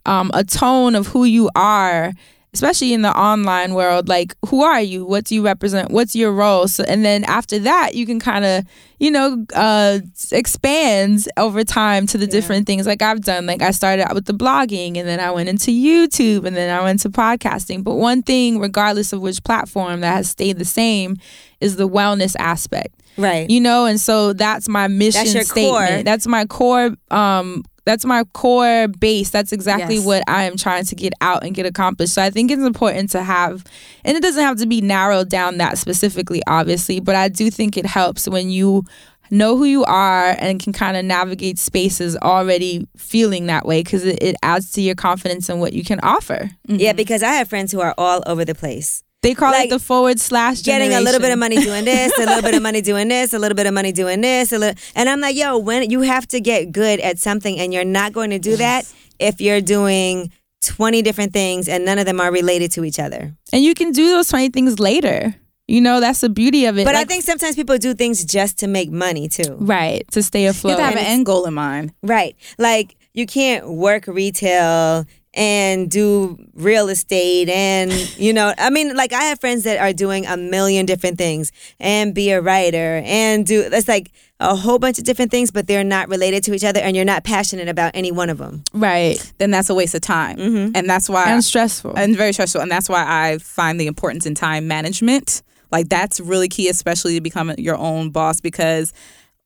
S3: um, a tone of who you are especially in the online world like who are you? What do you represent? What's your role? So and then after that you can kind of you know uh expand over time to the different things. Like i've done like i started out with the blogging and then i went into youtube and then i went to podcasting. But one thing regardless of which platform that has stayed the same is the wellness aspect.
S2: Right.
S3: you know and so that's my mission
S2: your
S3: statement.
S2: core.
S3: that's my core um that's my core base that's exactly
S1: Yes.
S3: what i am trying to get out and get accomplished so i think it's important to have and it doesn't have to be narrowed down that specifically obviously but i do think it helps when you know who you are and can kind of navigate spaces already feeling that way because it, it adds to your confidence in what you can offer
S2: Yeah, mm-hmm. because I have friends who are all over the place.
S3: They call
S2: Like,
S3: it the forward slash.
S2: getting a little bit of money doing this, a little bit of money doing this, a little bit of money doing this, a little, and I'm like, yo, when you have to get good at something, and you're not going to do that if you're doing 20 different things and none of them are related to each other.
S3: and you can do those twenty things later. You know, that's the beauty of it.
S2: But I think sometimes people do things just to make money too.
S3: right to stay
S1: You
S3: afloat.
S1: have to have an end goal in mind.
S2: Right. Like you can't work retail and do real estate and you know i mean like i have friends that are doing a million different things and be a writer and do that's like a whole bunch of different things but they're not related to each other and you're not passionate about any one of them
S3: right
S1: Then that's a waste of time, mm-hmm. and that's why
S3: and stressful.
S1: and very stressful. And that's why I find the importance in time management. Like that's really key, especially to become your own boss, because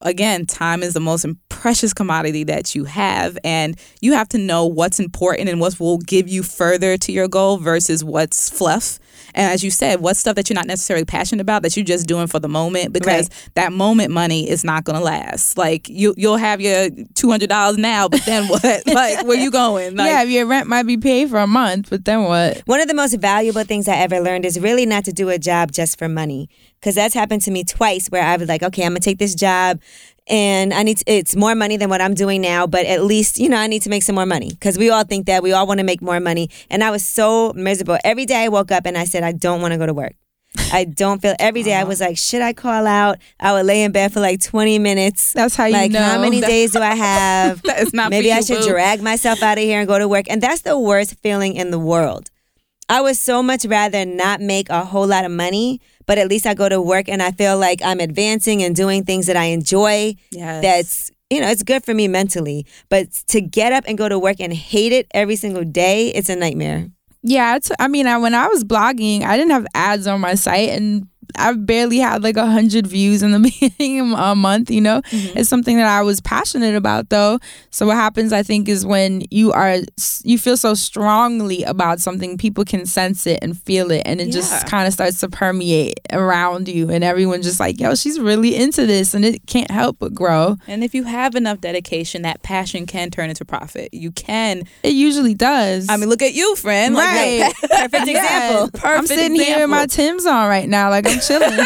S1: again, time is the most precious commodity that you have, and you have to know what's important and what will give you further to your goal versus what's fluff. And as you said, what's stuff that you're not necessarily passionate about that you're just doing for the moment because that moment money is not going to last. Like you, you'll have your two hundred dollars now, but then what? like where you going? Like,
S3: yeah, your rent might be paid for a month, but then what?
S2: one of the most valuable things i ever learned is really not to do a job just for money because that's happened to me twice where i was like okay i'm gonna take this job and I need to, it's more money than what I'm doing now, but at least you know I need to make some more money because we all think that we all want to make more money. And I was so miserable every day. I woke up and I said I don't want to go to work. I don't feel every day. I was like, should I call out? I would lay in bed for like 20 minutes.
S3: That's how you
S2: like
S3: know.
S2: how many days do I have?
S1: That is not
S2: Maybe I should
S1: boo.
S2: drag myself out of here and go to work. And that's the worst feeling in the world. I would so much rather not make a whole lot of money, but at least I go to work and I feel like I'm advancing and doing things that I enjoy.
S1: Yes.
S2: That's you know, it's good for me mentally. But to get up and go to work and hate it every single day, it's a nightmare.
S3: Yeah, it's, I mean, I, when I was blogging, I didn't have ads on my site, and I barely had like a hundred views in the beginning of a month. You know, mm-hmm. it's something that I was passionate about, though. So what happens, I think, is when you are you feel so strongly about something, people can sense it and feel it, and it
S1: Yeah.
S3: just kind of starts to permeate around you, and everyone just like, yo, she's really into this, and it can't help but grow.
S1: And if you have enough dedication, that passion can turn into profit. You can.
S3: It usually does.
S1: I mean, look at you, friend. Like,
S3: Right.
S2: Perfect example.
S1: Perfect
S3: I'm sitting here in my. Tims on right now, like Chilling.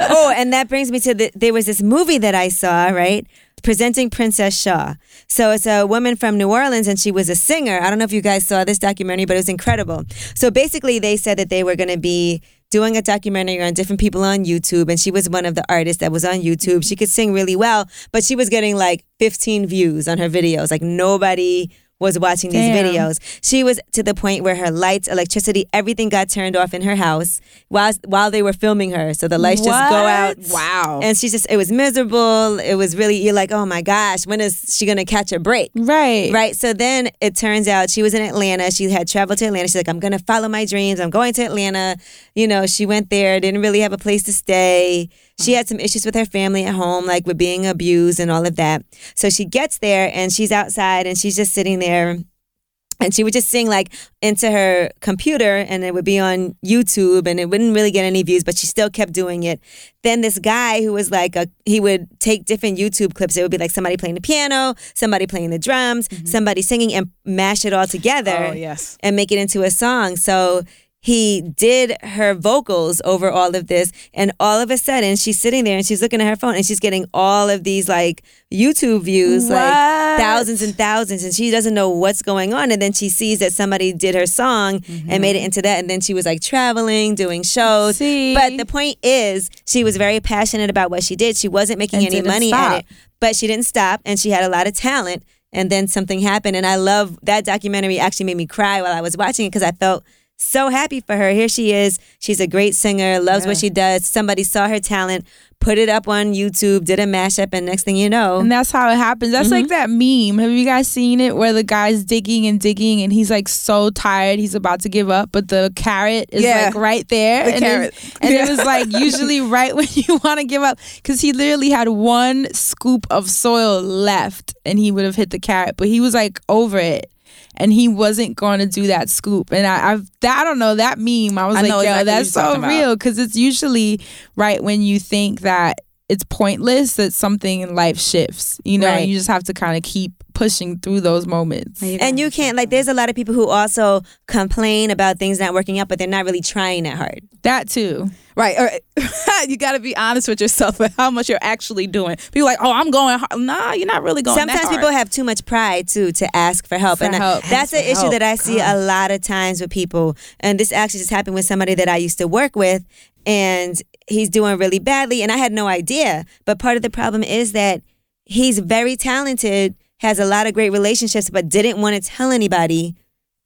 S2: oh, and that brings me to the. There was this movie that I saw, right? Presenting Princess Shaw. So it's a woman from New Orleans and she was a singer. I don't know if you guys saw this documentary, but it was incredible. So basically, they said that they were going to be doing a documentary on different people on YouTube, and she was one of the artists that was on YouTube. She could sing really well, but she was getting like 15 views on her videos. Like nobody was watching these
S3: Damn.
S2: videos. She was to the point where her lights, electricity, everything got turned off in her house while while they were filming her. So the lights just go out.
S1: Wow.
S2: And she's just it was miserable. It was really you're like, "Oh my gosh, when is she going to catch a break?"
S3: right.
S2: Right. So then it turns out she was in Atlanta. She had traveled to Atlanta. She's like, I'm going to follow my dreams. I'm going to Atlanta. You know, she went there, didn't really have a place to stay. She had some issues with her family at home, like with being abused and all of that. So she gets there and she's outside and she's just sitting there. And she would just sing like into her computer and it would be on YouTube and it wouldn't really get any views, but she still kept doing it. Then this guy who was like a he would take different YouTube clips. It would be like somebody playing the piano, somebody playing the drums, somebody singing and mash it all together
S1: Mm-hmm. oh, yes.
S2: and make it into a song. So he did her vocals over all of this, and all of a sudden she's sitting there and she's looking at her phone and she's getting all of these like YouTube views, like thousands and thousands, and she doesn't know what's going on. And then she sees that somebody did her song and made it into that, and then she was like traveling, doing shows.
S3: See?
S2: But the point is, she was very passionate about what she did. She wasn't making
S3: And
S2: any money
S3: stop.
S2: at it, but she didn't stop, and she had a lot of talent. And then something happened, and I love that documentary. Actually, made me cry while I was watching it because I felt so happy for her. Here she is. She's a great singer, loves what she does. Somebody saw her talent, put it up on YouTube, did a mashup, and next thing you know,
S3: And that's how it happens. That's like mm-hmm. that meme. Have you guys seen it where the guy's digging and digging and he's like so tired he's about to give up, but the carrot is
S1: Yeah.
S3: like right there.
S1: The
S3: and
S1: carrot.
S3: It, and
S1: Yeah.
S3: it was like usually right when you want to give up because he literally had one scoop of soil left and he would have hit the carrot, but he was like over it. And he wasn't going to do that scoop, and I, I've that, I don't know that meme. I was
S1: I
S3: like, yo,
S1: exactly
S3: that's so real because it's usually right when you think that it's pointless that something in life shifts. You know,
S2: Right.
S3: you just have to kind of keep pushing through those moments.
S2: And you can't like. There's a lot of people who also complain about things not working out, but they're not really trying that hard.
S3: That too.
S1: Right. Or, you got to be honest with yourself and how much you're actually doing. People like, oh, I'm going hard. Nah, you're not really going.
S2: Sometimes
S1: that hard.
S2: people have too much pride too to ask for help,
S3: For
S2: and I- that's an issue
S1: help.
S2: that I see a lot of times with people. And this actually just happened with somebody that I used to work with, and he's doing really badly, and I had no idea. But part of the problem is that he's very talented, has a lot of great relationships, but didn't want to tell anybody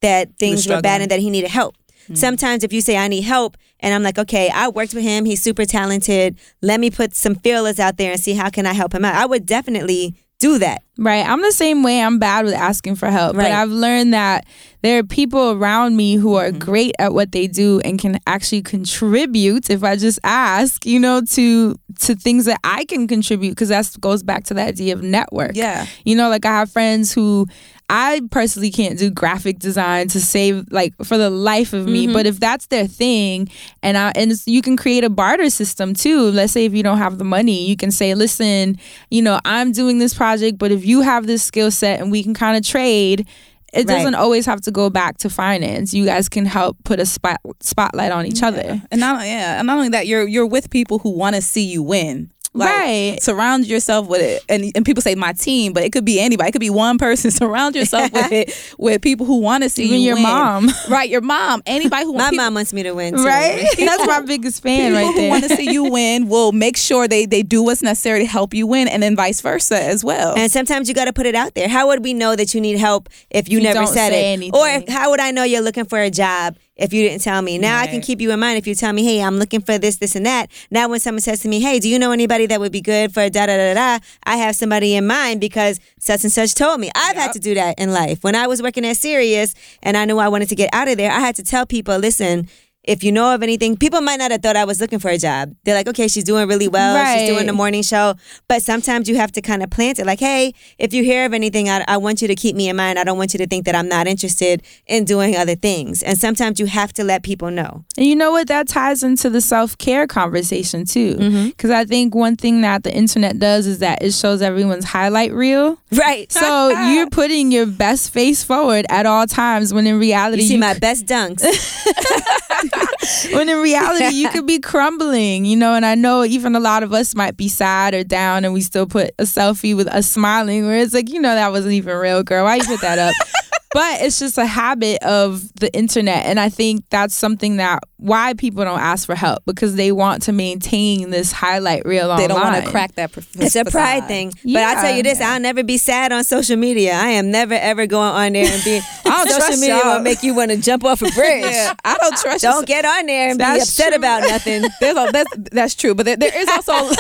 S2: that things were bad and that he needed help. Sometimes if you say I need help and I'm like, okay, I worked with him, he's super talented. Let me put some feelers out there and see how can I help him out. I would definitely do that.
S3: Right. I'm the same way. I'm bad with asking for help.
S2: Right.
S3: But I've learned that there are people around me who
S2: Mm-hmm.
S3: are great at what they do and can actually contribute if I just ask, you know, to to things that I can contribute because that goes back to the idea of network.
S1: Yeah.
S3: You know, like I have friends who I personally can't do graphic design to save like for the life of me, mm-hmm. but if that's their thing and I and you can create a barter system too. Let's say if you don't have the money, you can say, "Listen, you know, I'm doing this project, but if you have this skill set and we can kind of trade, it
S2: Right.
S3: doesn't always have to go back to finance. You guys can help put a spot spotlight on each other.
S1: And not yeah, and not only that, you're you're with people who want to see you win. Like,
S3: Right.
S1: Surround yourself with it, and and people say my team, but it could be anybody. It could be one person. Surround yourself with it with people who want to see
S3: Even
S1: you
S3: your
S1: win.
S3: mom.
S1: right? Your mom, anybody who
S2: My
S1: people,
S2: mom wants me to win too.
S3: Right? That's my biggest fan
S1: people
S3: right there.
S1: who want to see you win will make sure they they do what's necessary to help you win, and then vice versa as well.
S2: And sometimes you got to put it out there. How would we know that you need help if you,
S3: You
S2: never said it?
S3: anything.
S2: Or if, how would I know you're looking for a job if you didn't tell me? Now I can keep you in mind if you tell me, hey, I'm looking for this, this, and that. Now when someone says to me, hey, do you know anybody that would be good for da da da da? I have somebody in mind because such and such told me. I've had to do that in life. When I was working at Sirius and I knew I wanted to get out of there, I had to tell people, listen. If you know of anything, people might not have thought I was looking for a job. They're like, okay, she's doing really well. She's doing
S3: Right.
S2: the morning show. But sometimes you have to kind of plant it like, hey, if you hear of anything, I, I want you to keep me in mind. I don't want you to think that I'm not interested in doing other things. And sometimes you have to let people know.
S3: And you know what? That ties into the self care conversation too.
S2: Mm-hmm.
S3: Because I think one thing that the internet does is that it shows everyone's highlight reel.
S2: Right.
S3: So you're putting your best face forward at all times when in reality
S2: you see
S3: you
S2: my best dunks.
S3: when in reality you could be crumbling, you know, and I know even a lot of us might be sad or down and we still put a selfie with us smiling where it's like, you know, that wasn't even real, girl. Why you put that up? but it's just a habit of the internet and I think that's something that why people don't ask for help because they want to maintain this highlight reel online.
S1: they don't want to crack that. Prof-
S2: It's a pride
S1: facade.
S2: thing. But I tell you this,
S3: Yeah.
S2: I'll never be sad on social media. I am never ever going on there and be
S1: don't
S2: social
S1: trust
S2: media
S1: y'all.
S2: will make you want to jump off a bridge.
S1: Yeah, I don't trust.
S2: Don't get on there and be upset
S3: true.
S2: about nothing.
S1: there's a, that's that's true, but there, there is also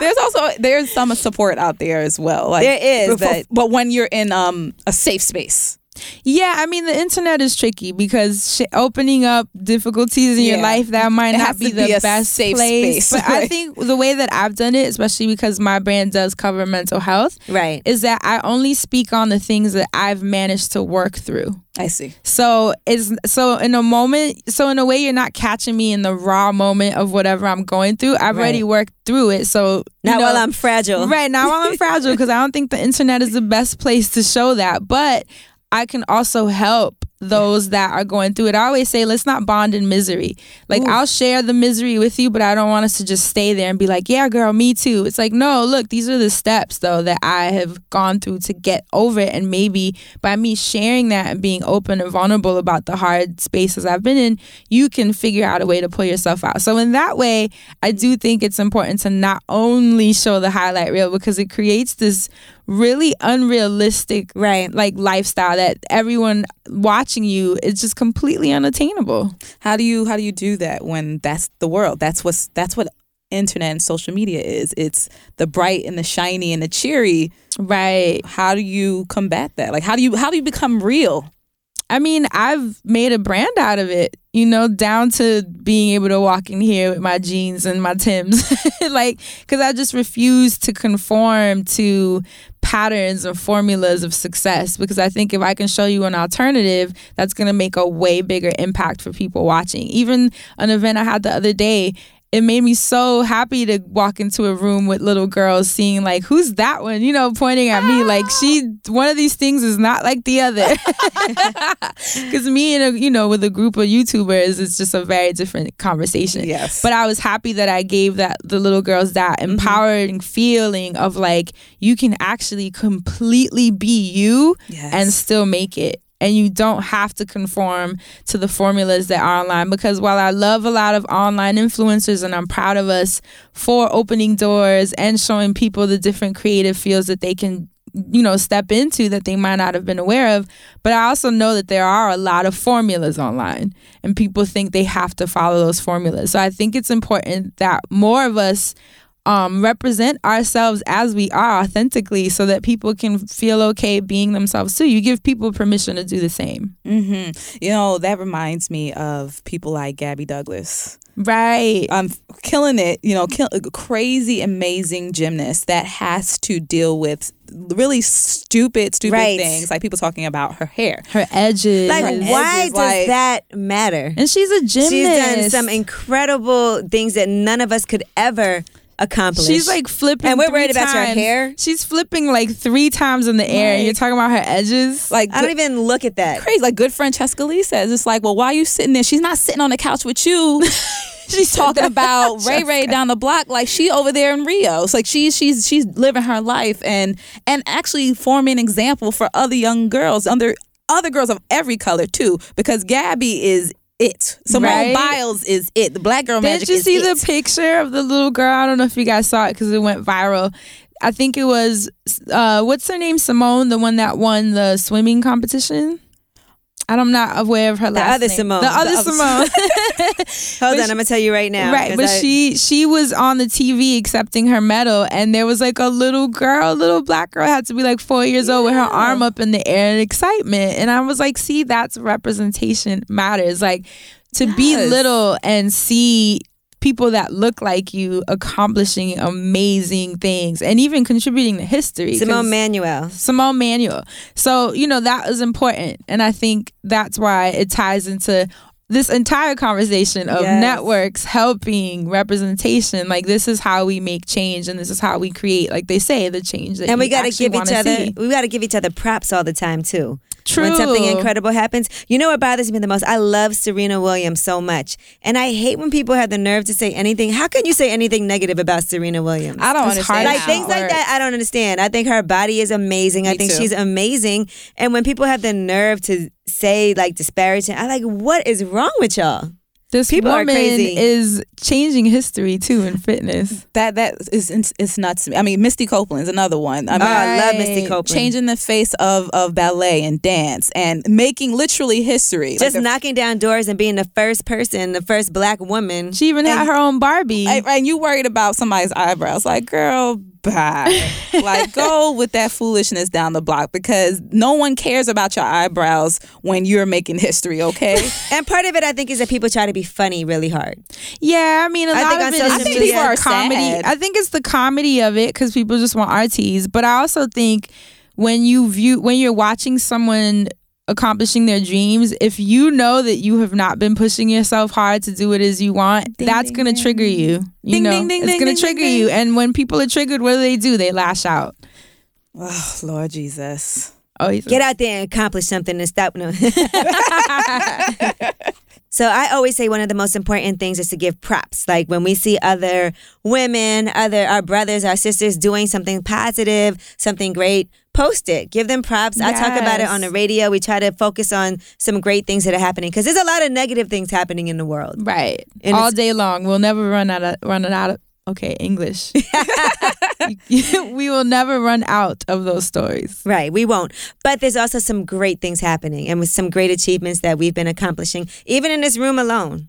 S1: there's also there's some support out there as well. Like
S2: There is,
S1: but,
S2: but-
S1: when you're in um a safe space,
S3: Yeah, I mean the internet is tricky because sh- opening up difficulties in your life that might
S1: It
S3: not be the
S1: be
S3: best
S1: safe
S3: place.
S1: space,
S3: But I think the way that I've done it, especially because my brand does cover mental health,
S2: Right.
S3: is that I only speak on the things that I've managed to work through.
S1: I see.
S3: So it's so in a moment, so in a way you're not catching me in the raw moment of whatever I'm going through. I've
S2: Right.
S3: already worked through it. So
S2: Not
S3: know-
S2: while I'm fragile.
S3: Right now while I'm fragile because I don't think the internet is the best place to show that. But I can also help those that are going through it. I always say, let's not bond in misery. Like I'll share the misery with you, but I don't want us to just stay there and be like, yeah, girl, me too. It's like, no, look, these are the steps though that I have gone through to get over it. And maybe by me sharing that and being open and vulnerable about the hard spaces I've been in, you can figure out a way to pull yourself out. So in that way, I do think it's important to not only show the highlight reel because it creates this really unrealistic
S2: Right.
S3: like lifestyle that everyone watching you is just completely unattainable.
S1: How do you how do you do that when that's the world? That's what's that's what internet and social media is. It's the bright and the shiny and the cheery.
S3: Right.
S1: How do you combat that? Like how do you how do you become real?
S3: I mean, I've made a brand out of it, you know, down to being able to walk in here with my jeans and my Tims. like, because I just refuse to conform to patterns and formulas of success. Because I think if I can show you an alternative, that's going to make a way bigger impact for people watching. Even an event I had the other day, it made me so happy to walk into a room with little girls seeing like who's that one? You know pointing at me like she ah. one of these things is not like the other. Because me and a, you know with a group of youtubers it's just a very different conversation.
S1: Yes.
S3: but i was happy that i gave that the little girls that mm-hmm. empowering feeling of like you can actually completely be you
S1: Yes.
S3: and still make it and you don't have to conform to the formulas that are online. Because while I love a lot of online influencers and I'm proud of us for opening doors and showing people the different creative fields that they can you know step into that they might not have been aware of but I also know that there are a lot of formulas online and people think they have to follow those formulas. So I think it's important that more of us um, represent ourselves as we are authentically so that people can feel okay being themselves too. You give people permission to do the same.
S1: hmm You know, that reminds me of people like Gabby Douglas.
S3: Right.
S1: um, killing it, you know, kill, crazy, amazing gymnast that has to deal with really stupid, stupid
S2: Right.
S1: things, like people talking about her hair.
S3: Her edges.
S2: Like,
S1: Her
S2: why
S1: edges,
S2: does
S1: like-
S2: that matter?
S3: and she's a gymnast.
S2: She's done some incredible things that none of us could ever accomplish.
S3: She's like flipping.
S2: And we're worried about her hair?
S3: She's flipping like three times in the air. and You're talking about her edges.
S1: Like,
S2: I don't even look at that.
S1: crazy. Like, good friend Cheska Lee says, it's like, well, why are you sitting there? She's not sitting on the couch with you. She's talking about Ray Ray down the block, like she over there in Rio. It's like she's she's she's living her life and and actually forming an example for other young girls, under other girls of every color too, because Gabby is it. Simone
S3: Right.
S1: Biles is it. The black girl magic
S3: Did you see
S1: it.
S3: the picture of the little girl? I don't know if you guys saw it because it went viral. I think it was uh, what's her name, Simone, the one that won the swimming competition. I'm not aware of her last The
S2: other
S3: name.
S2: Simone.
S3: The
S2: The
S3: other
S2: other
S3: Simone.
S2: Hold on, I'm gonna tell you right now.
S3: Right, but
S2: I-
S3: she she was on the TV accepting her medal, and there was like a little girl, a little black girl, had to be like four years old with her arm up in the air in excitement, and I was like, see, that's representation matters. Like to be little and see people that look like you accomplishing amazing things and even contributing to history.
S2: Simone Manuel.
S3: Simone Manuel. So, you know, that is important. And I think that's why it ties into this entire conversation of
S1: Yes.
S3: networks helping representation. Like, this is how we make change and this is how we create, like they say, the change that
S2: And we gotta give each other
S3: see.
S2: we gotta give each other props all the time too.
S3: True.
S2: When something incredible happens. You know what bothers me the most? I love Serena Williams so much. And I hate when people have the nerve to say anything. How can you say anything negative about Serena Williams?
S1: I don't
S3: It's
S1: understand.
S2: like things like that i don't understand i think her body is amazing
S1: me i
S2: think
S1: too.
S2: she's amazing and when people have the nerve to say like disparaging i like what is wrong with y'all
S3: This
S2: People are
S3: woman
S2: crazy.
S3: is changing history too in fitness.
S1: that that is it's, it's nuts. I mean, Misty Copeland's another one. I mean,
S2: oh i love misty copeland
S1: changing the face of of ballet and dance and making literally history.
S2: just
S1: Like
S2: knocking down doors and being the first person the first black woman
S3: She even had her own Barbie.
S1: and, and you worried about somebody's eyebrows. Like, girl, bye. like, go with that foolishness down the block because no one cares about your eyebrows when you're making history. Okay.
S2: and part of it i think is that people try to be funny really hard
S3: Yeah, I mean, a
S2: I
S3: lot
S2: think
S3: of
S2: on
S3: it
S2: social
S3: is
S2: media-
S3: just
S2: people
S1: are
S3: comedy.
S1: sad.
S3: I think it's the comedy of it because people just want RTs. But I also think when you view when you're watching someone accomplishing their dreams, if you know that you have not been pushing yourself hard to do what it is you want, that's gonna trigger you. You
S1: Ding,
S3: know,
S1: ding, ding,
S3: it's gonna trigger
S1: ding,
S3: you.
S1: ding.
S3: And when people are triggered, what do they do? They lash out.
S1: oh, Lord Jesus.
S3: Oh, he's
S2: get out there and accomplish something and stop no So I always say one of the most important things is to give props. Like when we see other women, other our brothers, our sisters doing something positive, something great, post it. Give them props. I talk about it on the radio. We try to focus on some great things that are happening because there's a lot of negative things happening in the world.
S3: right
S2: And
S3: all day long. We'll never run out of run out of. Okay, English. we will never run out of those stories.
S2: Right, we won't. But there's also some great things happening and with some great achievements that we've been accomplishing, even in this room alone.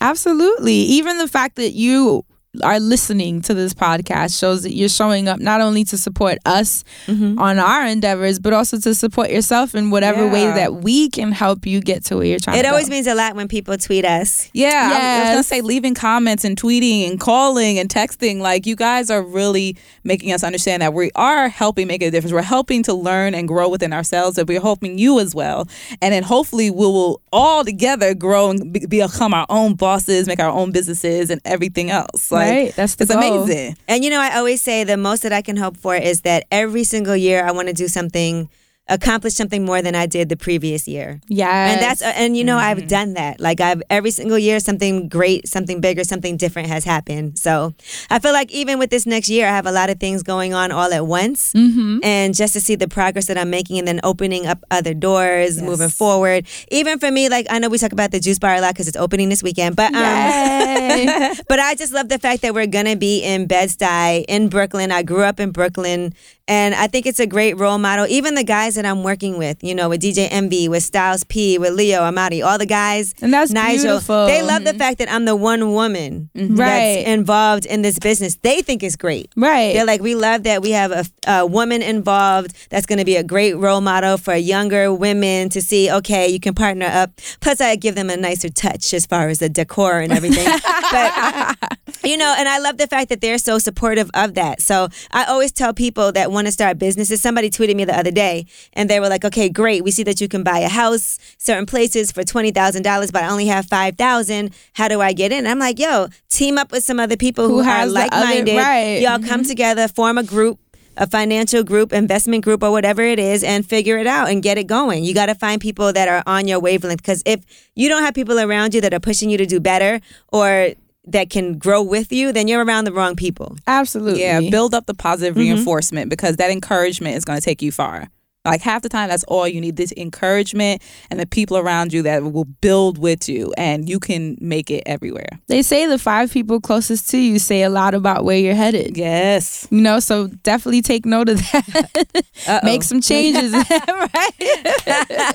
S3: Absolutely. Even the fact that you are listening to this podcast shows that you're showing up not only to support us
S2: Mm-hmm.
S3: on our endeavors, but also to support yourself in whatever way that we can help you get to where you're trying to It
S2: always
S3: go.
S2: means a lot when people tweet us.
S1: Yeah, I was- I was gonna say leaving comments and tweeting and calling and texting. Like you guys are really making us understand that we are helping make a difference. We're helping to learn and grow within ourselves, and we're helping you as well. And then hopefully we will all together grow and be- become our own bosses, make our own businesses, and everything else. Like,
S3: Right, that's the
S1: it's
S3: goal.
S1: amazing.
S2: And you know, I always say the most that I can hope for is that every single year I want to do something, accomplish something more than I did the previous year.
S3: Yeah.
S2: And that's and you know I've done that. Like I've every single year something great, something bigger, something different has happened. So I feel like even with this next year, I have a lot of things going on all at once, mm-hmm. and just to see the progress that I'm making, and then opening up other doors, moving forward. Even for me, like I know we talk about the juice bar a lot because it's opening this weekend, but um, but I just love the fact that we're gonna be in Bed-Stuy in Brooklyn. I grew up in Brooklyn, and I think it's a great role model. Even the guys that I'm working with, you know, with DJ MV, with Styles P, with Leo Amati, all the guys,
S3: And that's
S2: Nigel,
S3: beautiful.
S2: they love the mm-hmm. fact that I'm the one woman mm-hmm.
S3: Right.
S2: that's involved in this business. They think it's great.
S3: right.
S2: They're like, we love that we have a, a woman involved that's going to be a great role model for younger women to see, okay, you can partner up. Plus, I give them a nicer touch as far as the decor and everything. but, you know, and I love the fact that they're so supportive of that. So I always tell people that want to start businesses. Somebody tweeted me the other day and they were like, okay, great. We see that you can buy a house certain places for $20,000, but I only have 5000 How do I get in? I'm like, yo, team up with some other people who,
S3: Who
S2: are
S3: has the other-
S2: like minded.
S3: right.
S2: Y'all come mm-hmm. together, form a group, a financial group, investment group, or whatever it is, and figure it out and get it going. You got to find people that are on your wavelength because if you don't have people around you that are pushing you to do better or that can grow with you, then you're around the wrong people.
S3: Absolutely.
S1: Yeah, build up the positive mm-hmm. reinforcement because that encouragement is going to take you far. Like half the time, that's all you need this encouragement and the people around you that will build with you, and you can make it everywhere.
S3: They say the five people closest to you say a lot about where you're headed.
S1: Yes.
S3: You know, so definitely take note of that. Make some changes. right?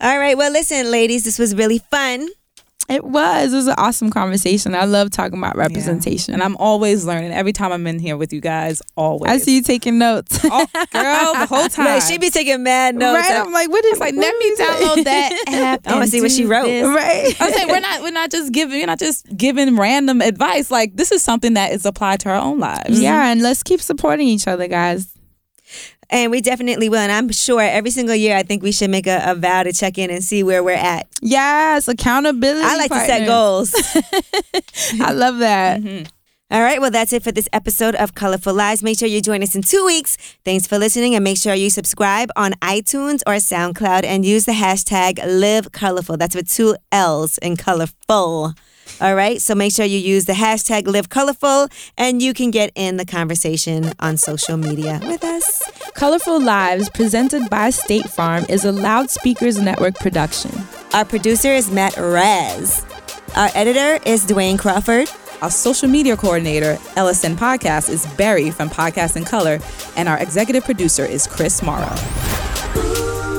S2: All right. Well, listen, ladies, this was really fun.
S3: It was. It was an awesome conversation. I love talking about representation.
S1: And I'm always learning every time I'm in here with you guys, always.
S3: I see you taking notes.
S1: Oh, girl, the whole time.
S2: Like, she be taking mad notes.
S3: right? I'm like, what is
S1: like, let me download that app.
S2: I wanna see what she wrote.
S1: this.
S3: Right.
S1: I'm saying we're not we're not just giving we're not just giving random advice. Like this is something that is applied to our own lives.
S3: Yeah, and let's keep supporting each other, guys.
S2: And we definitely will. And I'm sure every single year, I think we should make a, a vow to check in and see where we're at.
S3: Yes, accountability.
S2: I like to set goals.
S3: I love that. Mm-hmm.
S2: All right, well, that's it for this episode of Colorful Lives. Make sure you join us in two weeks. Thanks for listening, and make sure you subscribe on iTunes or SoundCloud and use the hashtag Live Colorful. That's with two L's in colorful. All right, so make sure you use the hashtag Live Colorful, and you can get in the conversation on social media with us.
S3: Colorful Lives, presented by State Farm, is a Loudspeakers Network production.
S2: Our producer is Matt Raz. Our editor is Dwayne Crawford.
S1: Our social media coordinator, Ellison Podcast, is Barry from Podcast in Color, and our executive producer is Chris Morrow.
S5: Ooh.